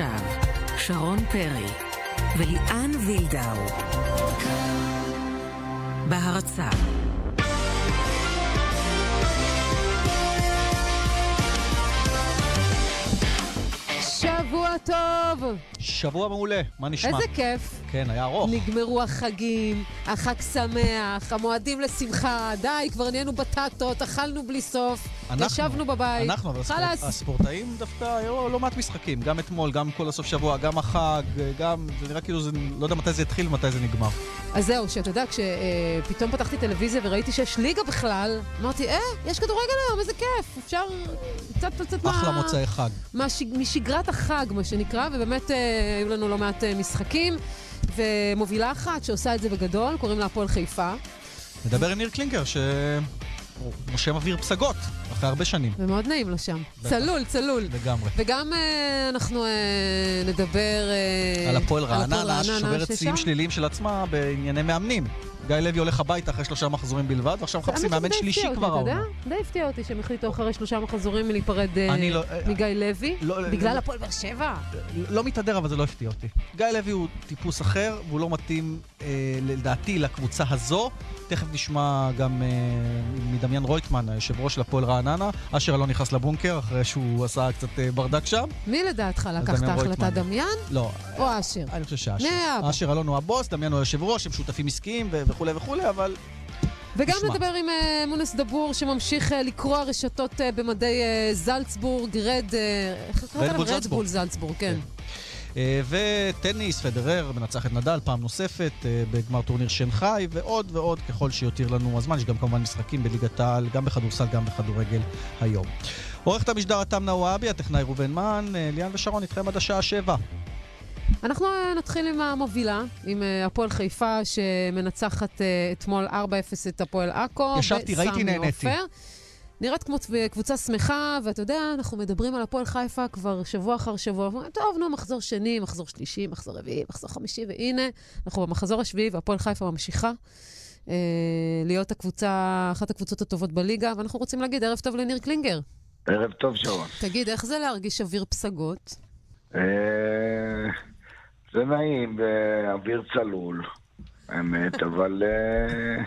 עכשיו, שרון פרי וליאן וילדאו. בהרצה שבוע טוב! שבוע מעולה, מה נשמע? איזה כיף. כן, היה ארוך. נגמרו החגים, החג שמח, המועדים לשמחה, די, כבר נהיינו בטטות, אכלנו בלי סוף, אנחנו, ישבנו בבית. אנחנו, אבל הספורט. הספורטאים דווקא היו לא מעט משחקים. גם אתמול, גם כל הסוף שבוע, גם החג, גם... זה נראה כאילו זה... לא יודע מתי זה התחיל ומתי זה נגמר. אז זהו, שאתה יודע, כשפתאום פתחתי טלוויזיה וראיתי שיש ליגה בכלל, אמרתי, אה, יש כדורגל היום, איזה כיף, אפשר קצת, אחלה מה... מוצאי חג. מהש... משגרת החג, מה שנקרא, ובאמת אה, היו לנו לא מעט אה, משחקים. ומובילה אחת שעושה את זה בגדול, קוראים לה הפועל חיפה. נדבר עם ניר קלינקר, ש... הוא נושם אוויר פסגות, אחרי הרבה שנים. ומאוד נעים לו שם. בטח. צלול, צלול. לגמרי. וגם אה, אנחנו אה, נדבר... אה, על הפועל רעננה, ששוברת שיאים שליליים של עצמה בענייני מאמנים. גיא לוי הולך הביתה אחרי שלושה מחזורים בלבד, ועכשיו מחפשים מאמן שלישי כבר העונה. די הפתיע אותי שהם החליטו אחרי שלושה מחזורים מלהיפרד אה, לא- מגיא לוי, לא- בגלל לא- הפועל באר שבע. לא מתהדר, אבל זה לא הפתיע אותי. גיא לוי הוא טיפוס אחר, והוא לא מתאים, אה, לדעתי, לקבוצה הזו. תכף נשמע גם אה, מדמיין רויטמן, היושב ראש של הפועל רעננה. אשר אלון נכנס לבונקר אחרי שהוא עשה קצת ברדק שם. מי לדעתך לקח את ההחלטה. דמיין לא, או אשר? אני חושב שאשר. אשר אלון הוא הבוס, דמיין הוא היושב ראש, הם שותפים עסקיים ו- וכולי וכולי, אבל וגם נשמע. נדבר עם אה, מונס דבור, שממשיך אה, לקרוע רשתות אה, במדי אה, זלצבורג, רד... אה, איך קראת להם? רדבול זלצבורג. זלצבורג, כן. אה, וטניס, פדרר מנצח את נדל פעם נוספת אה, בגמר טורניר שנגחאי, ועוד ועוד ככל שיותיר לנו הזמן. יש גם כמובן משחקים בליגת העל, גם בכדורסל, גם בכדורגל היום. עורכת המשדר התמנה וואבי, הטכנאי ראובן מן, ליאן ושרון איתכם עד השעה שבע. אנחנו אה, נתחיל עם המובילה, עם אה, הפועל חיפה, שמנצחת אה, אתמול 4-0 את הפועל עכו. ישבתי, ראיתי, נהניתי. עופר. נראית כמו קבוצה שמחה, ואתה יודע, אנחנו מדברים על הפועל חיפה כבר שבוע אחר שבוע. טוב, נו, מחזור שני, מחזור שלישי, מחזור רביעי, מחזור חמישי, והנה, אנחנו במחזור השביעי, והפועל חיפה ממשיכה אה, להיות הקבוצה, אחת הקבוצות הטובות בליגה, ואנחנו רוצים להגיד ערב טוב לניר קלינגר. ערב טוב, שרון. תגיד, איך זה להרגיש אוויר פסגות? זה נעים, באוויר צלול, האמת, אבל אה,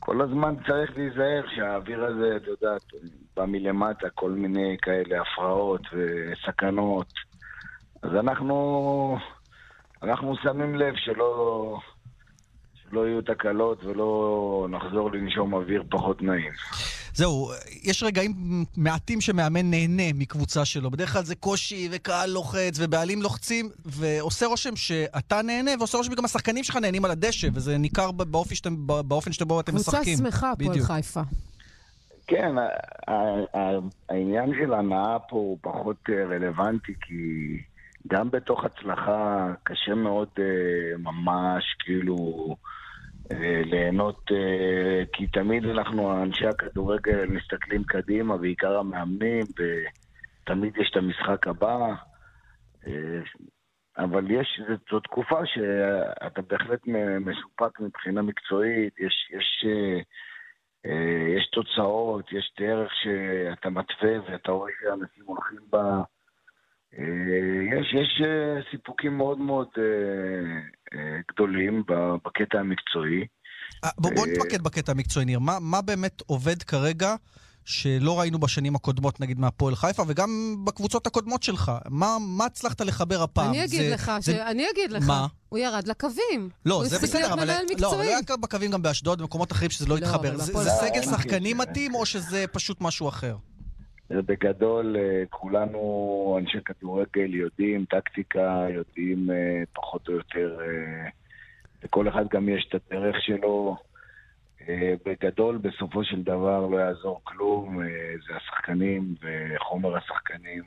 כל הזמן צריך להיזהר שהאוויר הזה, את יודעת, בא מלמטה, כל מיני כאלה הפרעות וסכנות. אז אנחנו, אנחנו שמים לב שלא, שלא יהיו תקלות ולא נחזור לנשום אוויר פחות נעים. זהו, יש רגעים מעטים שמאמן נהנה מקבוצה שלו. בדרך כלל זה קושי וקהל לוחץ ובעלים לוחצים, ועושה רושם שאתה נהנה, ועושה רושם שגם השחקנים שלך נהנים על הדשא, וזה ניכר באופן שאתם, באופן שבו אתם קבוצה משחקים. שמחה, הפועל. חיפה. כן, העניין של הנאה פה הוא פחות אה, רלוונטי, כי גם בתוך הצלחה קשה מאוד אה, ממש כאילו ליהנות, אה, כי תמיד אנחנו, אנשי הכדורגל, מסתכלים קדימה, בעיקר המאמנים, ותמיד יש את המשחק הבא. אה, אבל יש, זו- תקופה שאתה בהחלט מסופק מבחינה מקצועית, יש, יש אה, יש תוצאות, יש דרך שאתה מתווה ואתה רואה שאנשים הולכים בה. יש, יש סיפוקים מאוד מאוד גדולים בקטע המקצועי. אה, בוא, בוא אה, נתמקד בקטע המקצועי, ניר. מה, מה באמת עובד כרגע שלא ראינו בשנים הקודמות, נגיד, מהפועל חיפה, וגם בקבוצות הקודמות שלך? מה, מה הצלחת לחבר הפעם? אני אגיד זה- לך, זה- ש... אני אגיד לך, מה? הוא ירד לקווים. לא, הוא זה הפסיק בסדר, להיות אבל... מנהל לא, מקצועי. אבל היה בקווים גם באשדוד ובמקומות אחרים שזה לא לא, התחבר. זה, זה סגל אין שחקנים. מתאים, או שזה פשוט משהו אחר? בגדול, אה, כולנו אנשי כדורגל יודעים טקטיקה, יודעים אה, פחות או יותר, אה, לכל אחד גם יש את הדרך שלו. בגדול, בסופו של דבר לא יעזור כלום, זה השחקנים וחומר השחקנים,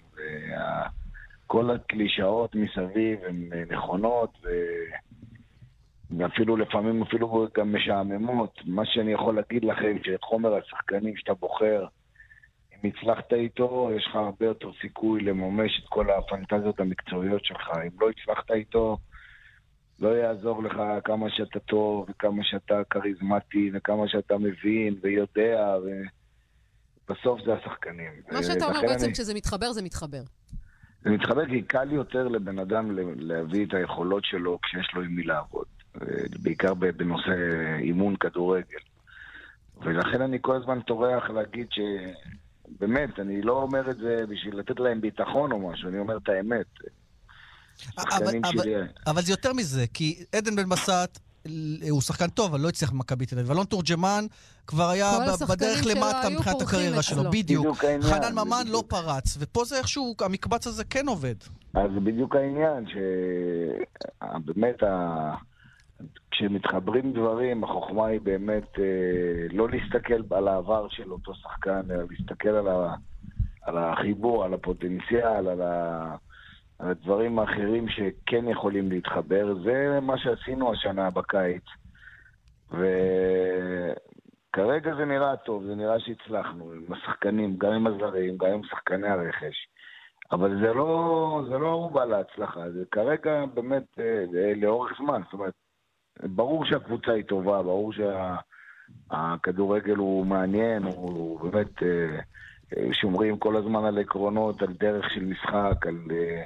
וכל הקלישאות מסביב הן נכונות, ואפילו לפעמים אפילו גם משעממות. מה שאני יכול להגיד לכם, שחומר השחקנים שאתה בוחר, אם הצלחת איתו, יש לך הרבה יותר סיכוי לממש את כל הפנטזיות המקצועיות שלך. אם לא הצלחת איתו, לא יעזור לך כמה שאתה טוב, וכמה שאתה כריזמטי, וכמה שאתה מבין ויודע, ובסוף זה השחקנים. מה שאתה אומר בעצם, אני- כשזה מתחבר, זה מתחבר. זה מתחבר כי קל יותר לבן אדם להביא את היכולות שלו כשיש לו עם מי לעבוד. אה, בעיקר בנושא אימון כדורגל. ולכן אני כל הזמן טורח להגיד ש... באמת, אני לא אומר את זה בשביל לתת להם ביטחון או משהו, אני אומר את האמת. אבל, אבל, אבל זה יותר מזה, כי עדן בן בסט הוא שחקן טוב, אבל לא הצליח במכבי תל אביב. אלון תורג'מן כבר היה בדרך למטה מבחינת הקריירה שלו, בדיוק. בדיוק חנן ממן לא פרץ, ופה זה איכשהו, המקבץ הזה כן עובד. אז זה בדיוק העניין, שבאמת, ה... כשמתחברים דברים, החוכמה היא באמת אה, לא להסתכל על העבר של אותו שחקן, אלא להסתכל על, ה... על החיבור, על הפוטנציאל, על ה... הדברים האחרים שכן יכולים להתחבר, זה מה שעשינו השנה בקיץ. וכרגע זה נראה טוב, זה נראה שהצלחנו עם השחקנים, גם עם הזרים, גם עם שחקני הרכש. אבל זה לא, לא ערובה להצלחה, זה כרגע באמת אה, לאורך זמן. זאת אומרת, ברור שהקבוצה היא טובה, ברור שהכדורגל שה, הוא מעניין, הוא באמת... אה, שומרים כל הזמן על עקרונות, על דרך של משחק, על... אה,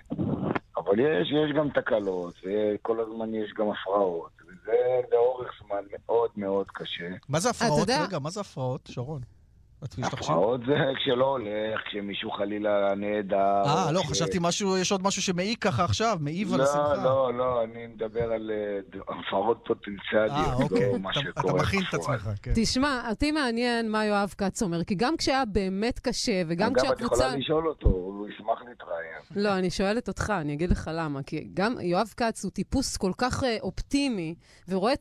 אבל יש, יש גם תקלות, וכל הזמן יש גם הפרעות, וזה לאורך זמן מאוד מאוד קשה. מה זה הפרעות? רגע, מה זה הפרעות, שרון? הפרעות זה כשלא הולך, כשמישהו חלילה נעדר. אה, לא, חשבתי משהו, יש עוד משהו שמעיק ככה עכשיו, מעיב על השמחה. לא, לא, לא, אני מדבר על אה, הפרעות פוטנציאליות, אה, לא אוקיי. מה שקורה. אתה מכין את עצמך, כן. תשמע, אותי מעניין מה יואב כץ אומר, כי גם כשהיה באמת קשה, וגם כשהקבוצה... אגב, את יכולה לשאול אותו, הוא ישמח להתראיין. לא, אני שואלת אותך, אני אגיד לך למה. כי גם יואב כץ הוא טיפוס כל כך אה, אופטימי, ורואה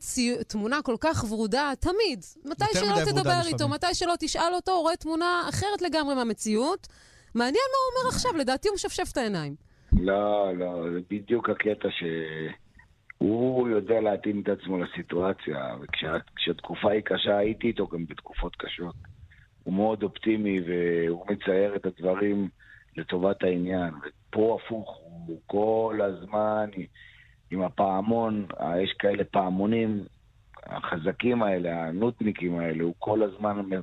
תמונה כל כך ורודה, תמיד. מתי שלא תדבר איתו, מתי שלא תשאל אותו, אותו רואה תמונה אחרת לגמרי מהמציאות. מעניין מה הוא אומר עכשיו, לדעתי הוא משפשף את העיניים. לא, לא, זה בדיוק הקטע שהוא יודע להתאים את עצמו לסיטואציה, וכשהתקופה היא קשה, הייתי איתו גם בתקופות קשות. הוא מאוד אופטימי והוא מצייר את הדברים לטובת העניין. ופה הפוך, הוא כל הזמן עם הפעמון, יש כאלה פעמונים, החזקים האלה, הנודניקים האלה, הוא כל הזמן אה,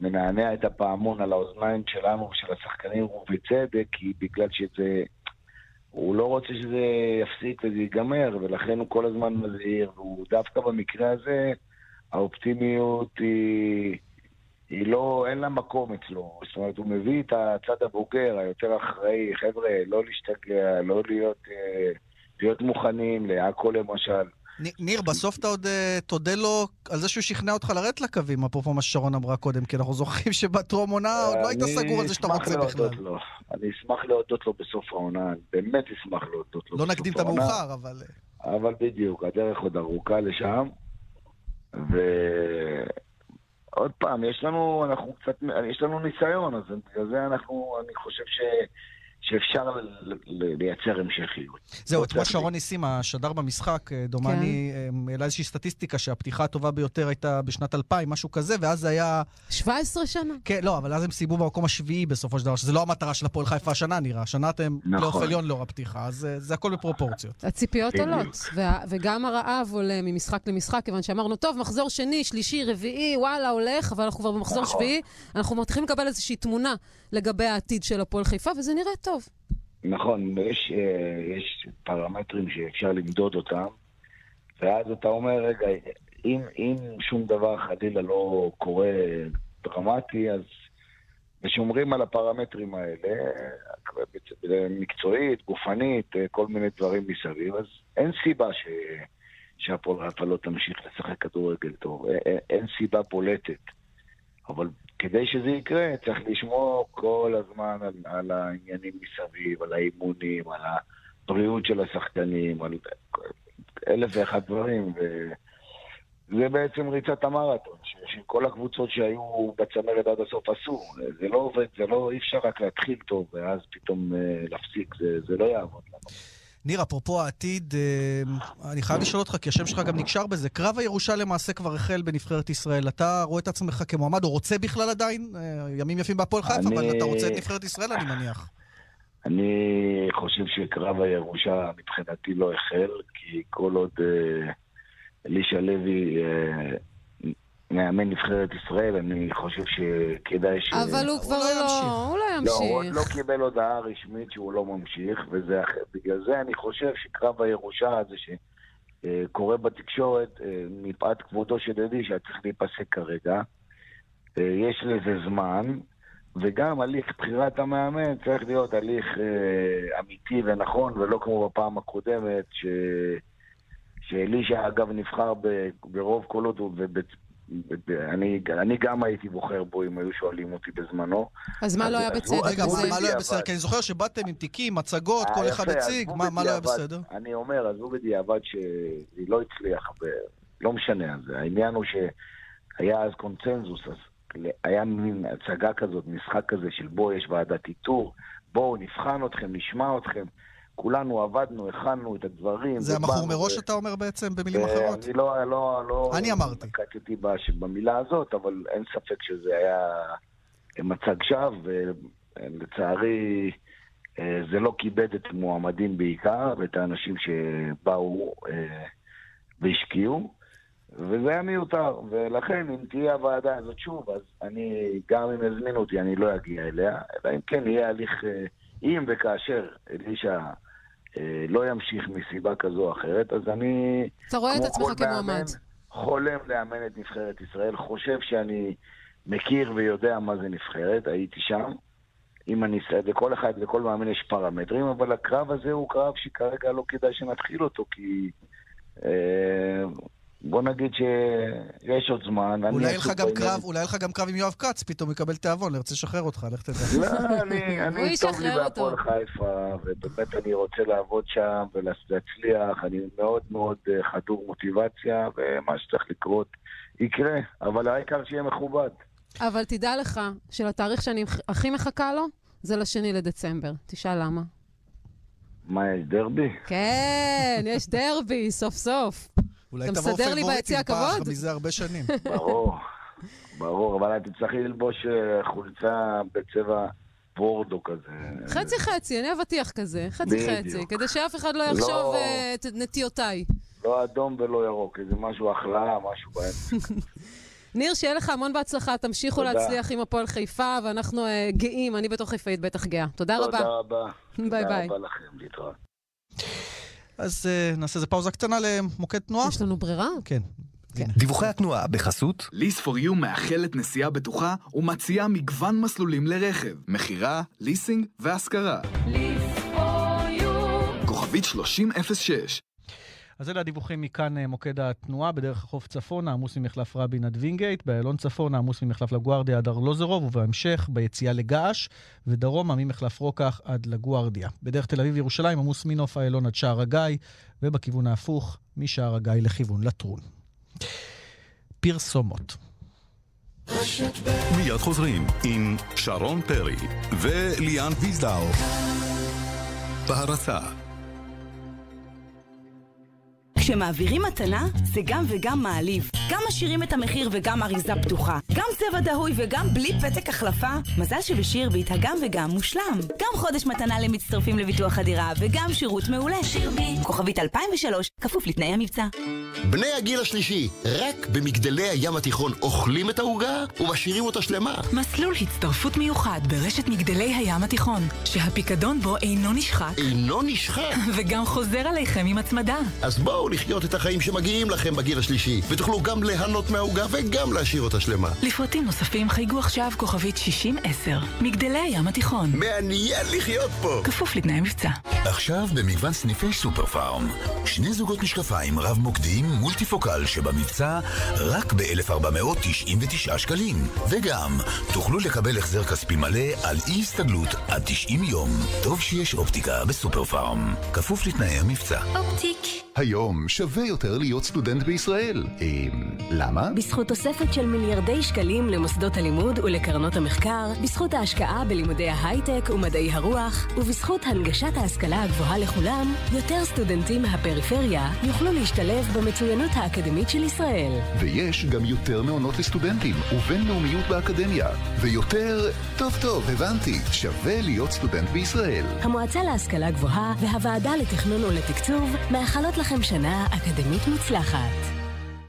מנענע את הפעמון על האוזניים שלנו ושל השחקנים, ובצדק, כי בגלל שזה... הוא לא רוצה שזה יפסיק וזה ייגמר, ולכן הוא כל הזמן מזהיר, והוא דווקא במקרה הזה, האופטימיות היא... היא לא, אין לה מקום אצלו. זאת אומרת, הוא מביא את הצד הבוגר, היותר אחראי, חבר'ה, לא להשתגע, לא להיות, אה, להיות מוכנים להכל למשל. ניר, בסוף אתה עוד uh, תודה לו על זה שהוא שכנע אותך לרדת לקווים, אפרופו מה ששרון אמרה קודם, כי אנחנו זוכרים שבטרום עונה עוד לא היית סגור על זה שאתה רוצה בכלל. אני אשמח להודות לו בסוף העונה, אני באמת אשמח להודות לו לא נקדים את המאוחר, אבל... אה. אבל בדיוק, הדרך עוד ארוכה לשם, ועוד פעם, יש לנו, אנחנו קצת, יש לנו ניסיון, אז בגלל זה אנחנו, אני חושב ש... שאפשר לייצר המשכיות. זהו, אתמול שרון ניסים, השדר במשחק, אה, דומני, כן. העלה איזושהי סטטיסטיקה שהפתיחה הטובה ביותר הייתה בשנת 2000, משהו כזה, ואז זה היה... 17 שנה. כן, לא, אבל אז הם סיימו במקום השביעי בסופו של דבר, שזה לא המטרה של הפועל חיפה השנה נראה. השנה אתם נכון. פלייאוף עליון לאור הפתיחה, אז אה, זה הכל בפרופורציות. הציפיות עולות, וגם הרעב עולה ממשחק למשחק, כיוון שאמרנו, טוב, מחזור שני, שלישי, רביעי, וואלה, הולך, אבל אנחנו כבר במחזור נכון. שביעי, אנחנו מתחילים לקבל איזושהי תמונה לגבי העתיד של הפועל חיפה, וזה נראה טוב. נכון, יש, אה, יש פרמטרים שאפשר למדוד אותם, ואז אתה אומר, רגע, אם, אם שום דבר חלילה לא קורה דרמטי, אז ושומרים על הפרמטרים האלה, מקצועית, גופנית, כל מיני דברים מסביב, אז אין סיבה ש... שהפועל חיפה לא תמשיך לשחק כדורגל טוב, אין, אין סיבה בולטת. אבל כדי שזה יקרה, צריך לשמור כל הזמן על, על העניינים מסביב, על האימונים, על הבריאות של השחקנים, על אלף ואחד דברים, וזה בעצם ריצת המרתון, שכל הקבוצות שהיו בצמרת עד הסוף עשו. זה לא עובד, זה לא, אי אפשר רק להתחיל טוב ואז פתאום אה, להפסיק, זה, זה לא יעבוד לנו. ניר, אפרופו העתיד, אה, אני חייב לשאול אותך, כי השם שלך גם נקשר בזה. קרב הירושה למעשה כבר החל בנבחרת ישראל. אתה רואה את עצמך כמועמד, או רוצה בכלל עדיין? אה, ימים יפים בהפועל חיפה, אבל אתה רוצה את נבחרת ישראל, אני מניח. אני חושב שקרב הירושה מבחינתי לא החל, כי כל עוד אה, אלישע לוי מאמן נבחרת ישראל, אני חושב שכדאי ש... אבל הוא כבר לא לא, ימשיך. הוא לא לא, הוא עוד ימשיך. לא קיבל הודעה רשמית שהוא לא ממשיך, ובגלל זה אני חושב שקרב הירושה הזה שקורה בתקשורת, אה, מפאת כבודו של שהיה צריך להיפסק כרגע, אה, יש לזה זמן, וגם הליך בחירת המאמן צריך להיות הליך אה, אמיתי ונכון, ולא כמו בפעם הקודמת, ש... שאלישע אגב נבחר ברוב קולות, ואני אני גם הייתי בוחר בו אם היו שואלים אותי בזמנו. אז מה לא היה בצדק רגע, מה- לא היה. בסדר? כי אני זוכר שבאתם עם תיקים, מצגות, כל אה, אחד יפה, הציג, מה מה לא היה. בסדר? אני אומר, עזבו בדיעבד שהיא לא הצליח, ב... לא משנה, אז העניין הוא שהיה אז קונצנזוס, אז היה מין הצגה כזאת, משחק כזה של בוא, יש ועדת איתור, בואו נבחן אתכם, נשמע אתכם. כולנו עבדנו, הכנו את הדברים. זה המכור מראש ו- אתה אומר בעצם, במילים אה, אחרות? אני לא, לא, לא... אני אמרתי. נקטתי במילה הזאת, אבל אין ספק שזה היה מצג שווא, ולצערי אה, זה לא כיבד את המועמדים בעיקר, ואת האנשים שבאו אה, והשקיעו, וזה היה מיותר. ולכן, אם תהיה הוועדה הזאת שוב, אז אני, גם אם יזמינו אותי, אני לא אגיע אליה, אלא אם כן יהיה הליך, אה, אם וכאשר אלישע... אה, לא ימשיך מסיבה כזו או אחרת, אז אני... אתה רואה את עצמך כמועמד. חולם לאמן את נבחרת ישראל, חושב שאני מכיר ויודע מה זה נבחרת, הייתי שם. אם אני אסתכל, לכל אחד, לכל מאמן יש פרמטרים, אבל הקרב הזה הוא קרב שכרגע לא כדאי שנתחיל אותו, כי אה, בוא נגיד שיש עוד זמן. אולי יהיה לך גם קרב, אולי יהיה לך גם קרב עם יואב כץ, פתאום יקבל תיאבון, ירצה לשחרר אותך, לך תדע. לא, אני, אני טוב לי. בהפועל חיפה, ובאמת אני רוצה לעבוד שם ולהצליח, אני מאוד מאוד אה, חדור מוטיבציה, ומה שצריך לקרות יקרה, אבל העיקר שיהיה מכובד. אבל תדע לך שלתאריך שאני הכי מחכה לו, זה לשני לדצמבר. תשאל למה. מה, יש דרבי? כן, יש דרבי, סוף סוף. אולי אתה תבוא מסדר לי פייבוריטים ביציע פעם? מזה הרבה שנים. ברור, ברור, אבל את תצטרכי ללבוש אה, חולצה בצבע בורדו כזה. חצי חצי, אני אבטיח כזה, חצי חצי. כדי שאף אחד לא לא. יחשוב אה, את נטיותיי. לא אדום ולא ירוק, איזה משהו החלאה, משהו באמצע. ניר, שיהיה לך המון בהצלחה, תמשיכו תודה. להצליח עם הפועל חיפה, ואנחנו אה, גאים, אני בתור חיפאית בטח גאה. תודה רבה. תודה רבה. ביי ביי. תודה רבה לכם, להתראות. אז אה, נעשה איזה פאוזה קטנה למוקד תנועה? יש לנו ברירה? כן. דיווחי התנועה בחסות Lease4U מאחלת נסיעה בטוחה ומציעה מגוון מסלולים לרכב, מכירה, ליסינג והשכרה. כוכבית 3006 אז אלה הדיווחים מכאן אה, מוקד התנועה, בדרך החוף צפון, העמוס ממחלף רבין עד וינגייט, באיילון צפון, העמוס ממחלף לגוארדיה עד ארלוזרוב, ובהמשך ביציאה לגעש, ודרומה ממחלף רוקח עד לגוארדיה. בדרך תל אביב-ירושלים, עמוס מנוף איילון עד שער הגיא, ובכיוון ההפוך, משער הגיא לכיוון לטרון. פרסומות. מיד חוזרים עם שרון פרי וליאן ויזדאו. בהרצה כשמעבירים מתנה, זה גם וגם מעליב. גם משאירים את המחיר וגם אריזה פתוחה. גם צבע דהוי וגם בלי פתק החלפה. מזל שבשירביט הגם וגם מושלם. גם חודש מתנה למצטרפים לביטוח הדירה וגם שירות מעולה. שירביט. כוכבית 2003, כפוף לתנאי המבצע. בני הגיל השלישי, רק במגדלי הים התיכון אוכלים את העוגה ומשאירים אותה שלמה. מסלול הצטרפות מיוחד ברשת מגדלי הים התיכון, שהפיקדון בו אינו נשחק, אינו נשחק. וגם חוזר עליכם עם הצמדה. אז בואו לחיות את החיים שמגיעים לכם בגיל השלישי, ותוכלו גם ליהנות מהעוגה וגם להשאיר אותה שלמה. לפרטים נוספים חייגו עכשיו כוכבית 6010. מגדלי הים התיכון. מעניין לחיות פה! כפוף לתנאי מבצע. עכשיו במגוון סניפי סופר פארם. שני זוגות משקפיים רב מוקדים מולטיפוקל שבמבצע רק ב-1499 שקלים. וגם תוכלו לקבל החזר כספי מלא על אי הסתגלות עד 90 יום. טוב שיש אופטיקה בסופר פארם. כפוף לתנאי המבצע. אופטיק. היום שווה יותר להיות סטודנט בישראל. אה, למה? בזכות תוספת של מיליארדי שקלים למוסדות הלימוד ולקרנות המחקר, בזכות ההשקעה בלימודי ההייטק ומדעי הרוח, ובזכות הנגשת ההשכלה הגבוהה לכולם, יותר סטודנטים מהפריפריה יוכלו להשתלב במצוינות האקדמית של ישראל. ויש גם יותר מעונות לסטודנטים ובינלאומיות באקדמיה. ויותר, טוב טוב, הבנתי, שווה להיות סטודנט בישראל. המועצה להשכלה גבוהה והוועדה לתכנון ולתקצוב מאחלות לכם שנה אקדמית מוצלחת.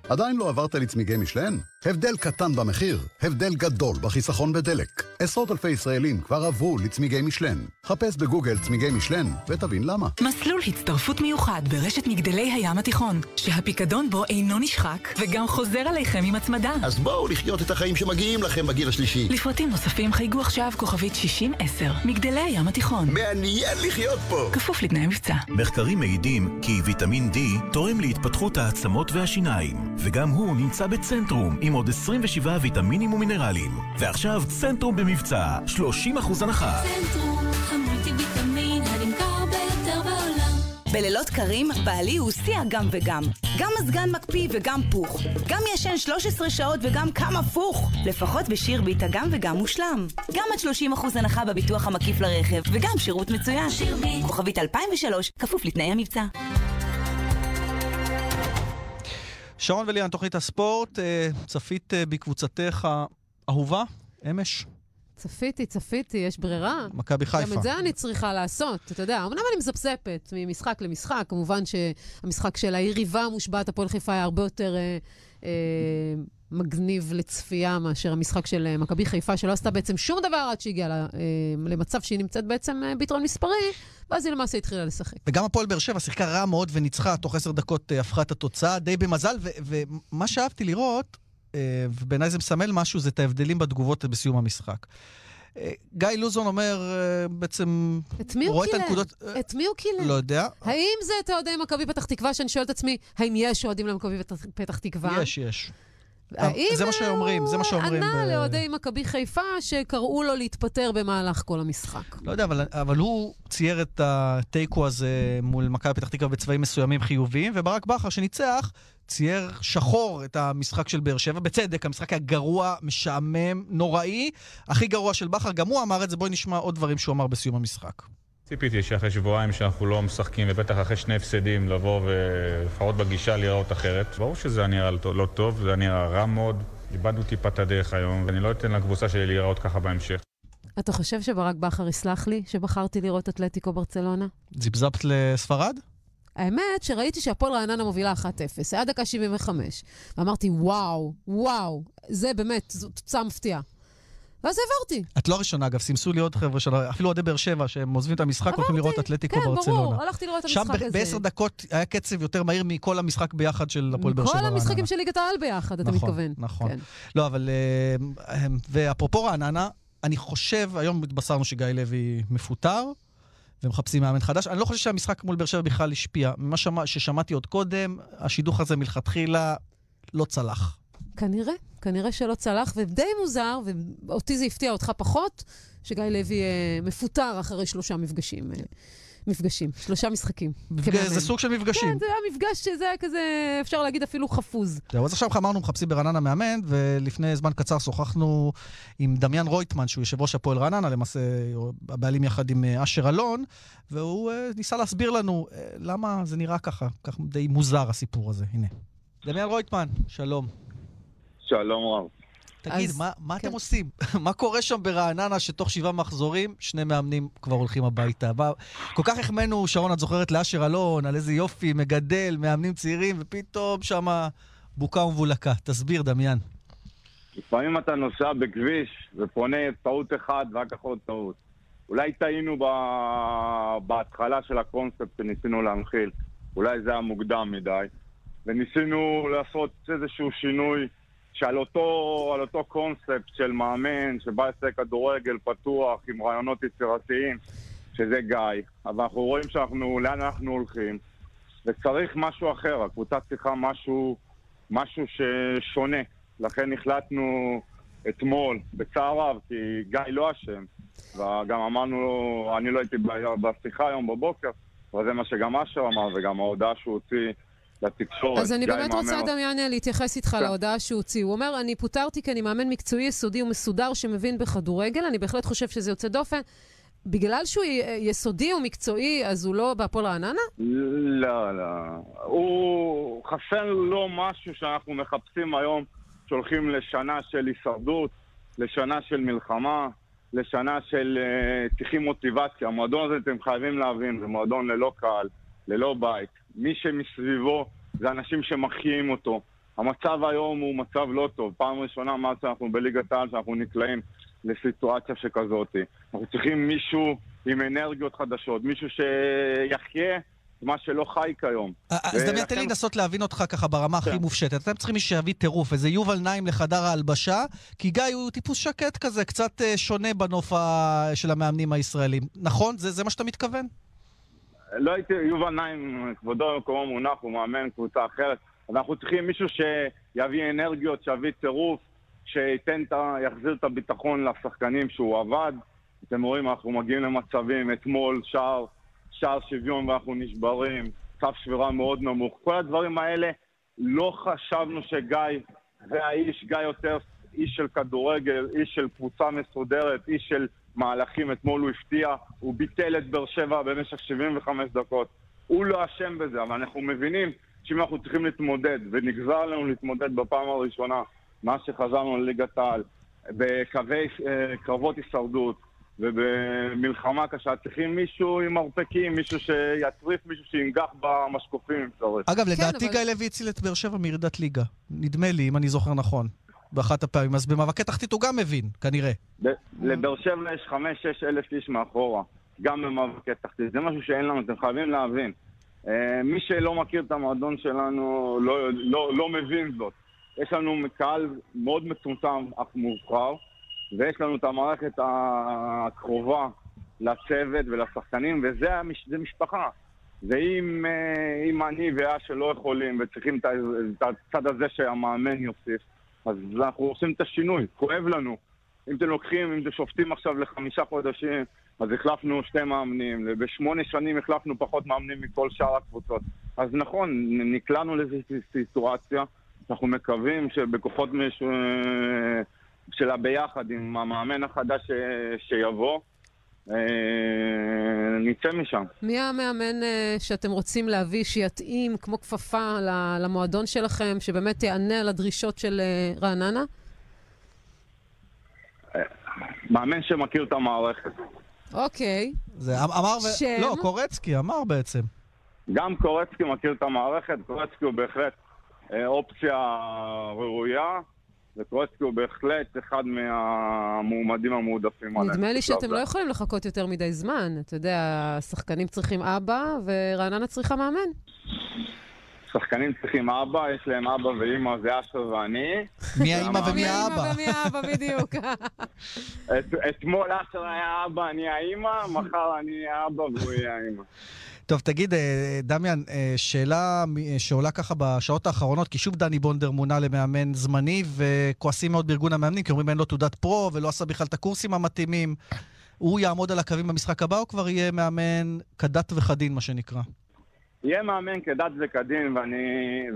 עדיין לא עברת לצמיגי משלן? הבדל קטן במחיר, הבדל גדול בחיסכון בדלק. עשרות אלפי ישראלים כבר עברו לצמיגי משלן. חפש בגוגל צמיגי משלן ותבין למה. מסלול הצטרפות מיוחד ברשת מגדלי הים התיכון, שהפיקדון בו אינו נשחק וגם חוזר עליכם עם הצמדה. אז בואו לחיות את החיים שמגיעים לכם בגיל השלישי. לפרטים נוספים חייגו עכשיו כוכבית 6010, מגדלי הים התיכון. מעניין לחיות פה! כפוף לתנאי מבצע. מחקרים מעידים כי ויטמין D תורם להתפתחות העצמות והשיניים, וגם הוא נמצא בצנטרום עם עוד 27 ויטמינים ומינרלים. ועכשיו צנטרום במבצע, 30% הנחה. צנטרום, המולטי ויטמין הנמכר ביותר בעולם. בלילות קרים, בעלי הוא שיא הגם וגם. גם מזגן מקפיא וגם פוך. גם ישן 13 שעות וגם קם הפוך. לפחות בשירביט הגם וגם מושלם. גם עד 30% הנחה בביטוח המקיף לרכב, וגם שירות מצוין. שירביט. כוכבית 2003, כפוף לתנאי המבצע. שרון וליאן, תוכנית הספורט, אה, צפית אה, בקבוצתך האהובה, אמש? צפיתי, צפיתי, יש ברירה. מכבי חיפה. גם את זה אני צריכה לעשות, אתה יודע. אמנם אני מזפזפת ממשחק למשחק, כמובן שהמשחק של היריבה המושבעת, הפועל חיפה, היה הרבה יותר אה, אה, מגניב לצפייה מאשר המשחק של אה, מכבי חיפה, שלא עשתה בעצם שום דבר עד שהגיעה אה, למצב שהיא נמצאת בעצם אה, ביתרון מספרי, ואז היא למעשה התחילה לשחק. וגם הפועל באר שבע שיחקה רע מאוד וניצחה, תוך עשר דקות אה, הפכה את התוצאה, די במזל, ומה שאהבתי לראות, אה, ובעיניי זה מסמל משהו, זה את ההבדלים בתגובות בסיום המשחק. אה, גיא לוזון אומר, בעצם... את מי הוא רואה את קילל? הנקודות... את מי הוא קילל? לא יודע. האם זה את אוהדי מכבי פתח תקווה, שאני שואלת את עצמי, האם יש אוהדים למכבי פתח תקווה? יש, יש. האם זה מה שאומרים, זה מה שאומרים. ענה ב- לאוהדי מכבי חיפה שקראו לו להתפטר במהלך כל המשחק. לא יודע, אבל, אבל הוא צייר את התיקו הזה מול מכבי פתח תקווה בצבעים מסוימים חיוביים, וברק בכר שניצח, צייר שחור את המשחק של באר שבע, בצדק, המשחק היה גרוע, משעמם, נוראי, הכי גרוע של בכר, גם הוא אמר את זה, בואי נשמע עוד דברים שהוא אמר בסיום המשחק. ציפיתי שאחרי שבועיים שאנחנו לא משחקים, ובטח אחרי שני הפסדים, לבוא ולפחות בגישה להיראות אחרת. ברור שזה היה נראה לא- לא טוב, זה היה נראה רע מאוד. איבדנו טיפה את הדרך היום, ואני לא אתן לקבוצה שלי להיראות ככה בהמשך. אתה חושב שברק בכר יסלח לי שבחרתי לראות אתלטיקו ברצלונה? זיפזפת לספרד? האמת שראיתי שהפועל רעננה מובילה 1-0, היה דקה 75. ואמרתי, וואו, וואו, זה באמת, זו תוצאה מפתיעה. ואז העברתי. את לא הראשונה, אגב, סימסו לי עוד חבר'ה, של... אפילו אוהדי באר שבע, שהם עוזבים את המשחק, הולכים לראות אתלטיקו כן, ברצלונה. ברור, הלכתי לראות את המשחק שם הזה. בעשר דקות היה קצב יותר מהיר מכל המשחק ביחד של הפועל באר שבע. כל המשחקים. של ליגת העל ביחד, אתה נכון, מתכוון. נכון. כן. לא, אבל... אה, ואפרופו רעננה, אני חושב, היום התבשרנו שגיא לוי מפוטר, ומחפשים מאמן חדש. אני לא חושב שהמשחק מול באר שבע בכלל השפיע. ממה שמע, ששמעתי עוד קודם, השידוך הזה מלכתחילה לא צלח. כנראה, כנראה שלא צלח, ודי מוזר, ואותי זה הפתיע אותך פחות, שגיא לוי אה, מפוטר אחרי שלושה מפגשים. אה, מפגשים, שלושה משחקים. זה סוג של מפגשים. כן, זה היה מפגש שזה היה כזה, אפשר להגיד אפילו חפוז. זהו, אז עכשיו אמרנו, מחפשים ברעננה מאמן, ולפני זמן קצר שוחחנו עם דמיאן רויטמן, שהוא יושב ראש הפועל רעננה, למעשה הבעלים יחד עם אה, אשר אלון, והוא אה, ניסה להסביר לנו אה, למה זה נראה ככה, כך די מוזר הסיפור הזה. הנה. דמיאן רויטמן, שלום. שלום רב. תגיד, מה, מה אתם עושים? מה קורה שם ברעננה שתוך שבעה מחזורים שני מאמנים כבר הולכים הביתה? מה, כל כך החמאנו, שרון, את זוכרת, לאשר אלון, על איזה יופי, מגדל, מאמנים צעירים, ופתאום שמה בוקה ומבולקה. תסביר, דמיאן. לפעמים אתה נוסע בכביש ופונה טעות אחת ורק כך עוד טעות. אולי טעינו ב... בהתחלה של הקונספט שניסינו להנחיל. אולי זה היה מוקדם מדי. וניסינו לעשות איזשהו שינוי שעל אותו, אותו קונספט של מאמן שבא לשחק כדורגל פתוח עם רעיונות יצירתיים, שזה גיא. אבל אנחנו רואים שאנחנו, לאן אנחנו הולכים, וצריך משהו אחר. הקבוצה צריכה משהו, משהו ששונה. לכן החלטנו אתמול, בצער רב, כי גיא לא אשם. וגם אמרנו אני לא הייתי בשיחה היום בבוקר, אבל זה מה שגם אשר אמר, וגם ההודעה שהוא הוציא לתקשורת. אז אני באמת רוצה, אותי. דמיאן, להתייחס איתך כן. להודעה שהוא הוציא. הוא אומר, אני פוטרתי כי אני מאמן מקצועי, יסודי ומסודר שמבין בכדורגל. אני בהחלט חושב שזה יוצא דופן. בגלל שהוא י- יסודי ומקצועי, אז הוא לא בהפועל רעננה? לא, לא. הוא חסר לו משהו שאנחנו מחפשים היום, שהולכים לשנה של הישרדות, לשנה של מלחמה, לשנה של uh, צריכים מוטיבציה. המועדון הזה, אתם חייבים להבין, זה מועדון ללא קהל, ללא בית. מי שמסביבו זה אנשים שמחיים אותו. המצב היום הוא מצב לא טוב. פעם ראשונה מאז שאנחנו בליגת העל, שאנחנו נקלעים לסיטואציה שכזאת. אנחנו צריכים מישהו עם אנרגיות חדשות, מישהו שיחיה מה שלא חי כיום. אז דמיין, תן לי לנסות להבין אותך ככה ברמה הכי כן. מופשטת. אתם צריכים מישהו שיביא טירוף, איזה יובל נעים לחדר ההלבשה, כי גיא הוא טיפוס שקט כזה, קצת אה, שונה בנוף של המאמנים הישראלים. נכון? זה מה שאתה מתכוון? לא הייתי, יובל נעים, כבודו במקומו מונח, הוא מאמן קבוצה אחרת. אז אנחנו צריכים מישהו שיביא אנרגיות, שיביא טירוף, שייתן. יחזיר את הביטחון לשחקנים שהוא עבד. אתם רואים, אנחנו מגיעים למצבים, אתמול שער, שער שוויון ואנחנו נשברים, קו שבירה מאוד נמוך. כל הדברים האלה, לא חשבנו שגיא זה האיש, גיא יותר איש של כדורגל, איש של קבוצה מסודרת, איש של מהלכים. אתמול הוא הפתיע, הוא ביטל את באר שבע במשך 75 דקות. הוא לא אשם בזה, אבל אנחנו מבינים שאם אנחנו צריכים להתמודד, ונגזר עלינו להתמודד בפעם הראשונה, מאז שחזרנו לליגת העל, בקווי אה, הישרדות ובמלחמה קשה, צריכים מישהו עם מרפקים, מישהו שיצריף, מישהו שינגח במשקופים אם צריך. אגב, לדעתי אבל- גיא לוי הציל את באר שבע מירידת ליגה. נדמה לי, אם אני זוכר נכון. באחת הפעמים. אז במאבקי תחתית הוא גם מבין, כנראה. לבאר שבע יש חמש-שש אלף איש מאחורה, גם במאבקי תחתית. זה משהו שאין לנו, אתם חייבים להבין. אה, מי שלא מכיר את המועדון שלנו לא, לא, לא מבין זאת. יש לנו קהל מאוד מצומצם אך מובחר, ויש לנו את המערכת הקרובה לצוות ולשחקנים, וזה המש, משפחה. ואם אה, אם אני ואשר לא יכולים וצריכים את הצד הזה שהמאמן יוסיף, אז אנחנו עושים את השינוי, כואב לנו. אם אתם לוקחים, אם אתם שופטים עכשיו לחמישה חודשים, אז החלפנו שתי מאמנים, בשמונה שנים החלפנו פחות מאמנים מכל שאר הקבוצות. אז נכון, נקלענו לאיזושהי סיטואציה, אנחנו מקווים שבכוחות מש... אה, של הביחד עם המאמן החדש ש... שיבוא, אה, נצא משם. מי המאמן אה, שאתם רוצים להביא, שיתאים כמו כפפה ל- למועדון שלכם, שבאמת יענה על הדרישות של אה, רעננה? מאמן שמכיר את המערכת. אוקיי. זה אמ- אמר. שם? לא, קורצקי אמר בעצם. גם קורצקי מכיר את המערכת, קורצקי הוא בהחלט אה, אופציה ראויה, וקורצקי הוא בהחלט אחד מהמועמדים המועדפים עליהם. נדמה לי שאתם. לא יכולים לחכות יותר מדי זמן. אתה יודע, השחקנים צריכים אבא, ורעננה צריכה מאמן. שחקנים צריכים אבא, יש להם אבא ואימא, זה אשר ואני. מי האימא ומי האבא? ומי האבא, בדיוק. את- אתמול אשר היה אבא, אני האימא, מחר אני אהיה אבא והוא יהיה האימא. טוב, תגיד, אה, דמיאן, אה, שאלה אה, שעולה ככה בשעות האחרונות, כי שוב דני בונדר מונה למאמן זמני, וכועסים מאוד בארגון המאמנים, כי אומרים אין לו תעודת פרו, ולא עשה בכלל את הקורסים המתאימים. הוא יעמוד על הקווים במשחק הבא, או כבר יהיה מאמן כדת וכדין, מה שנקרא? יהיה מאמן כדת וכדין, ואני,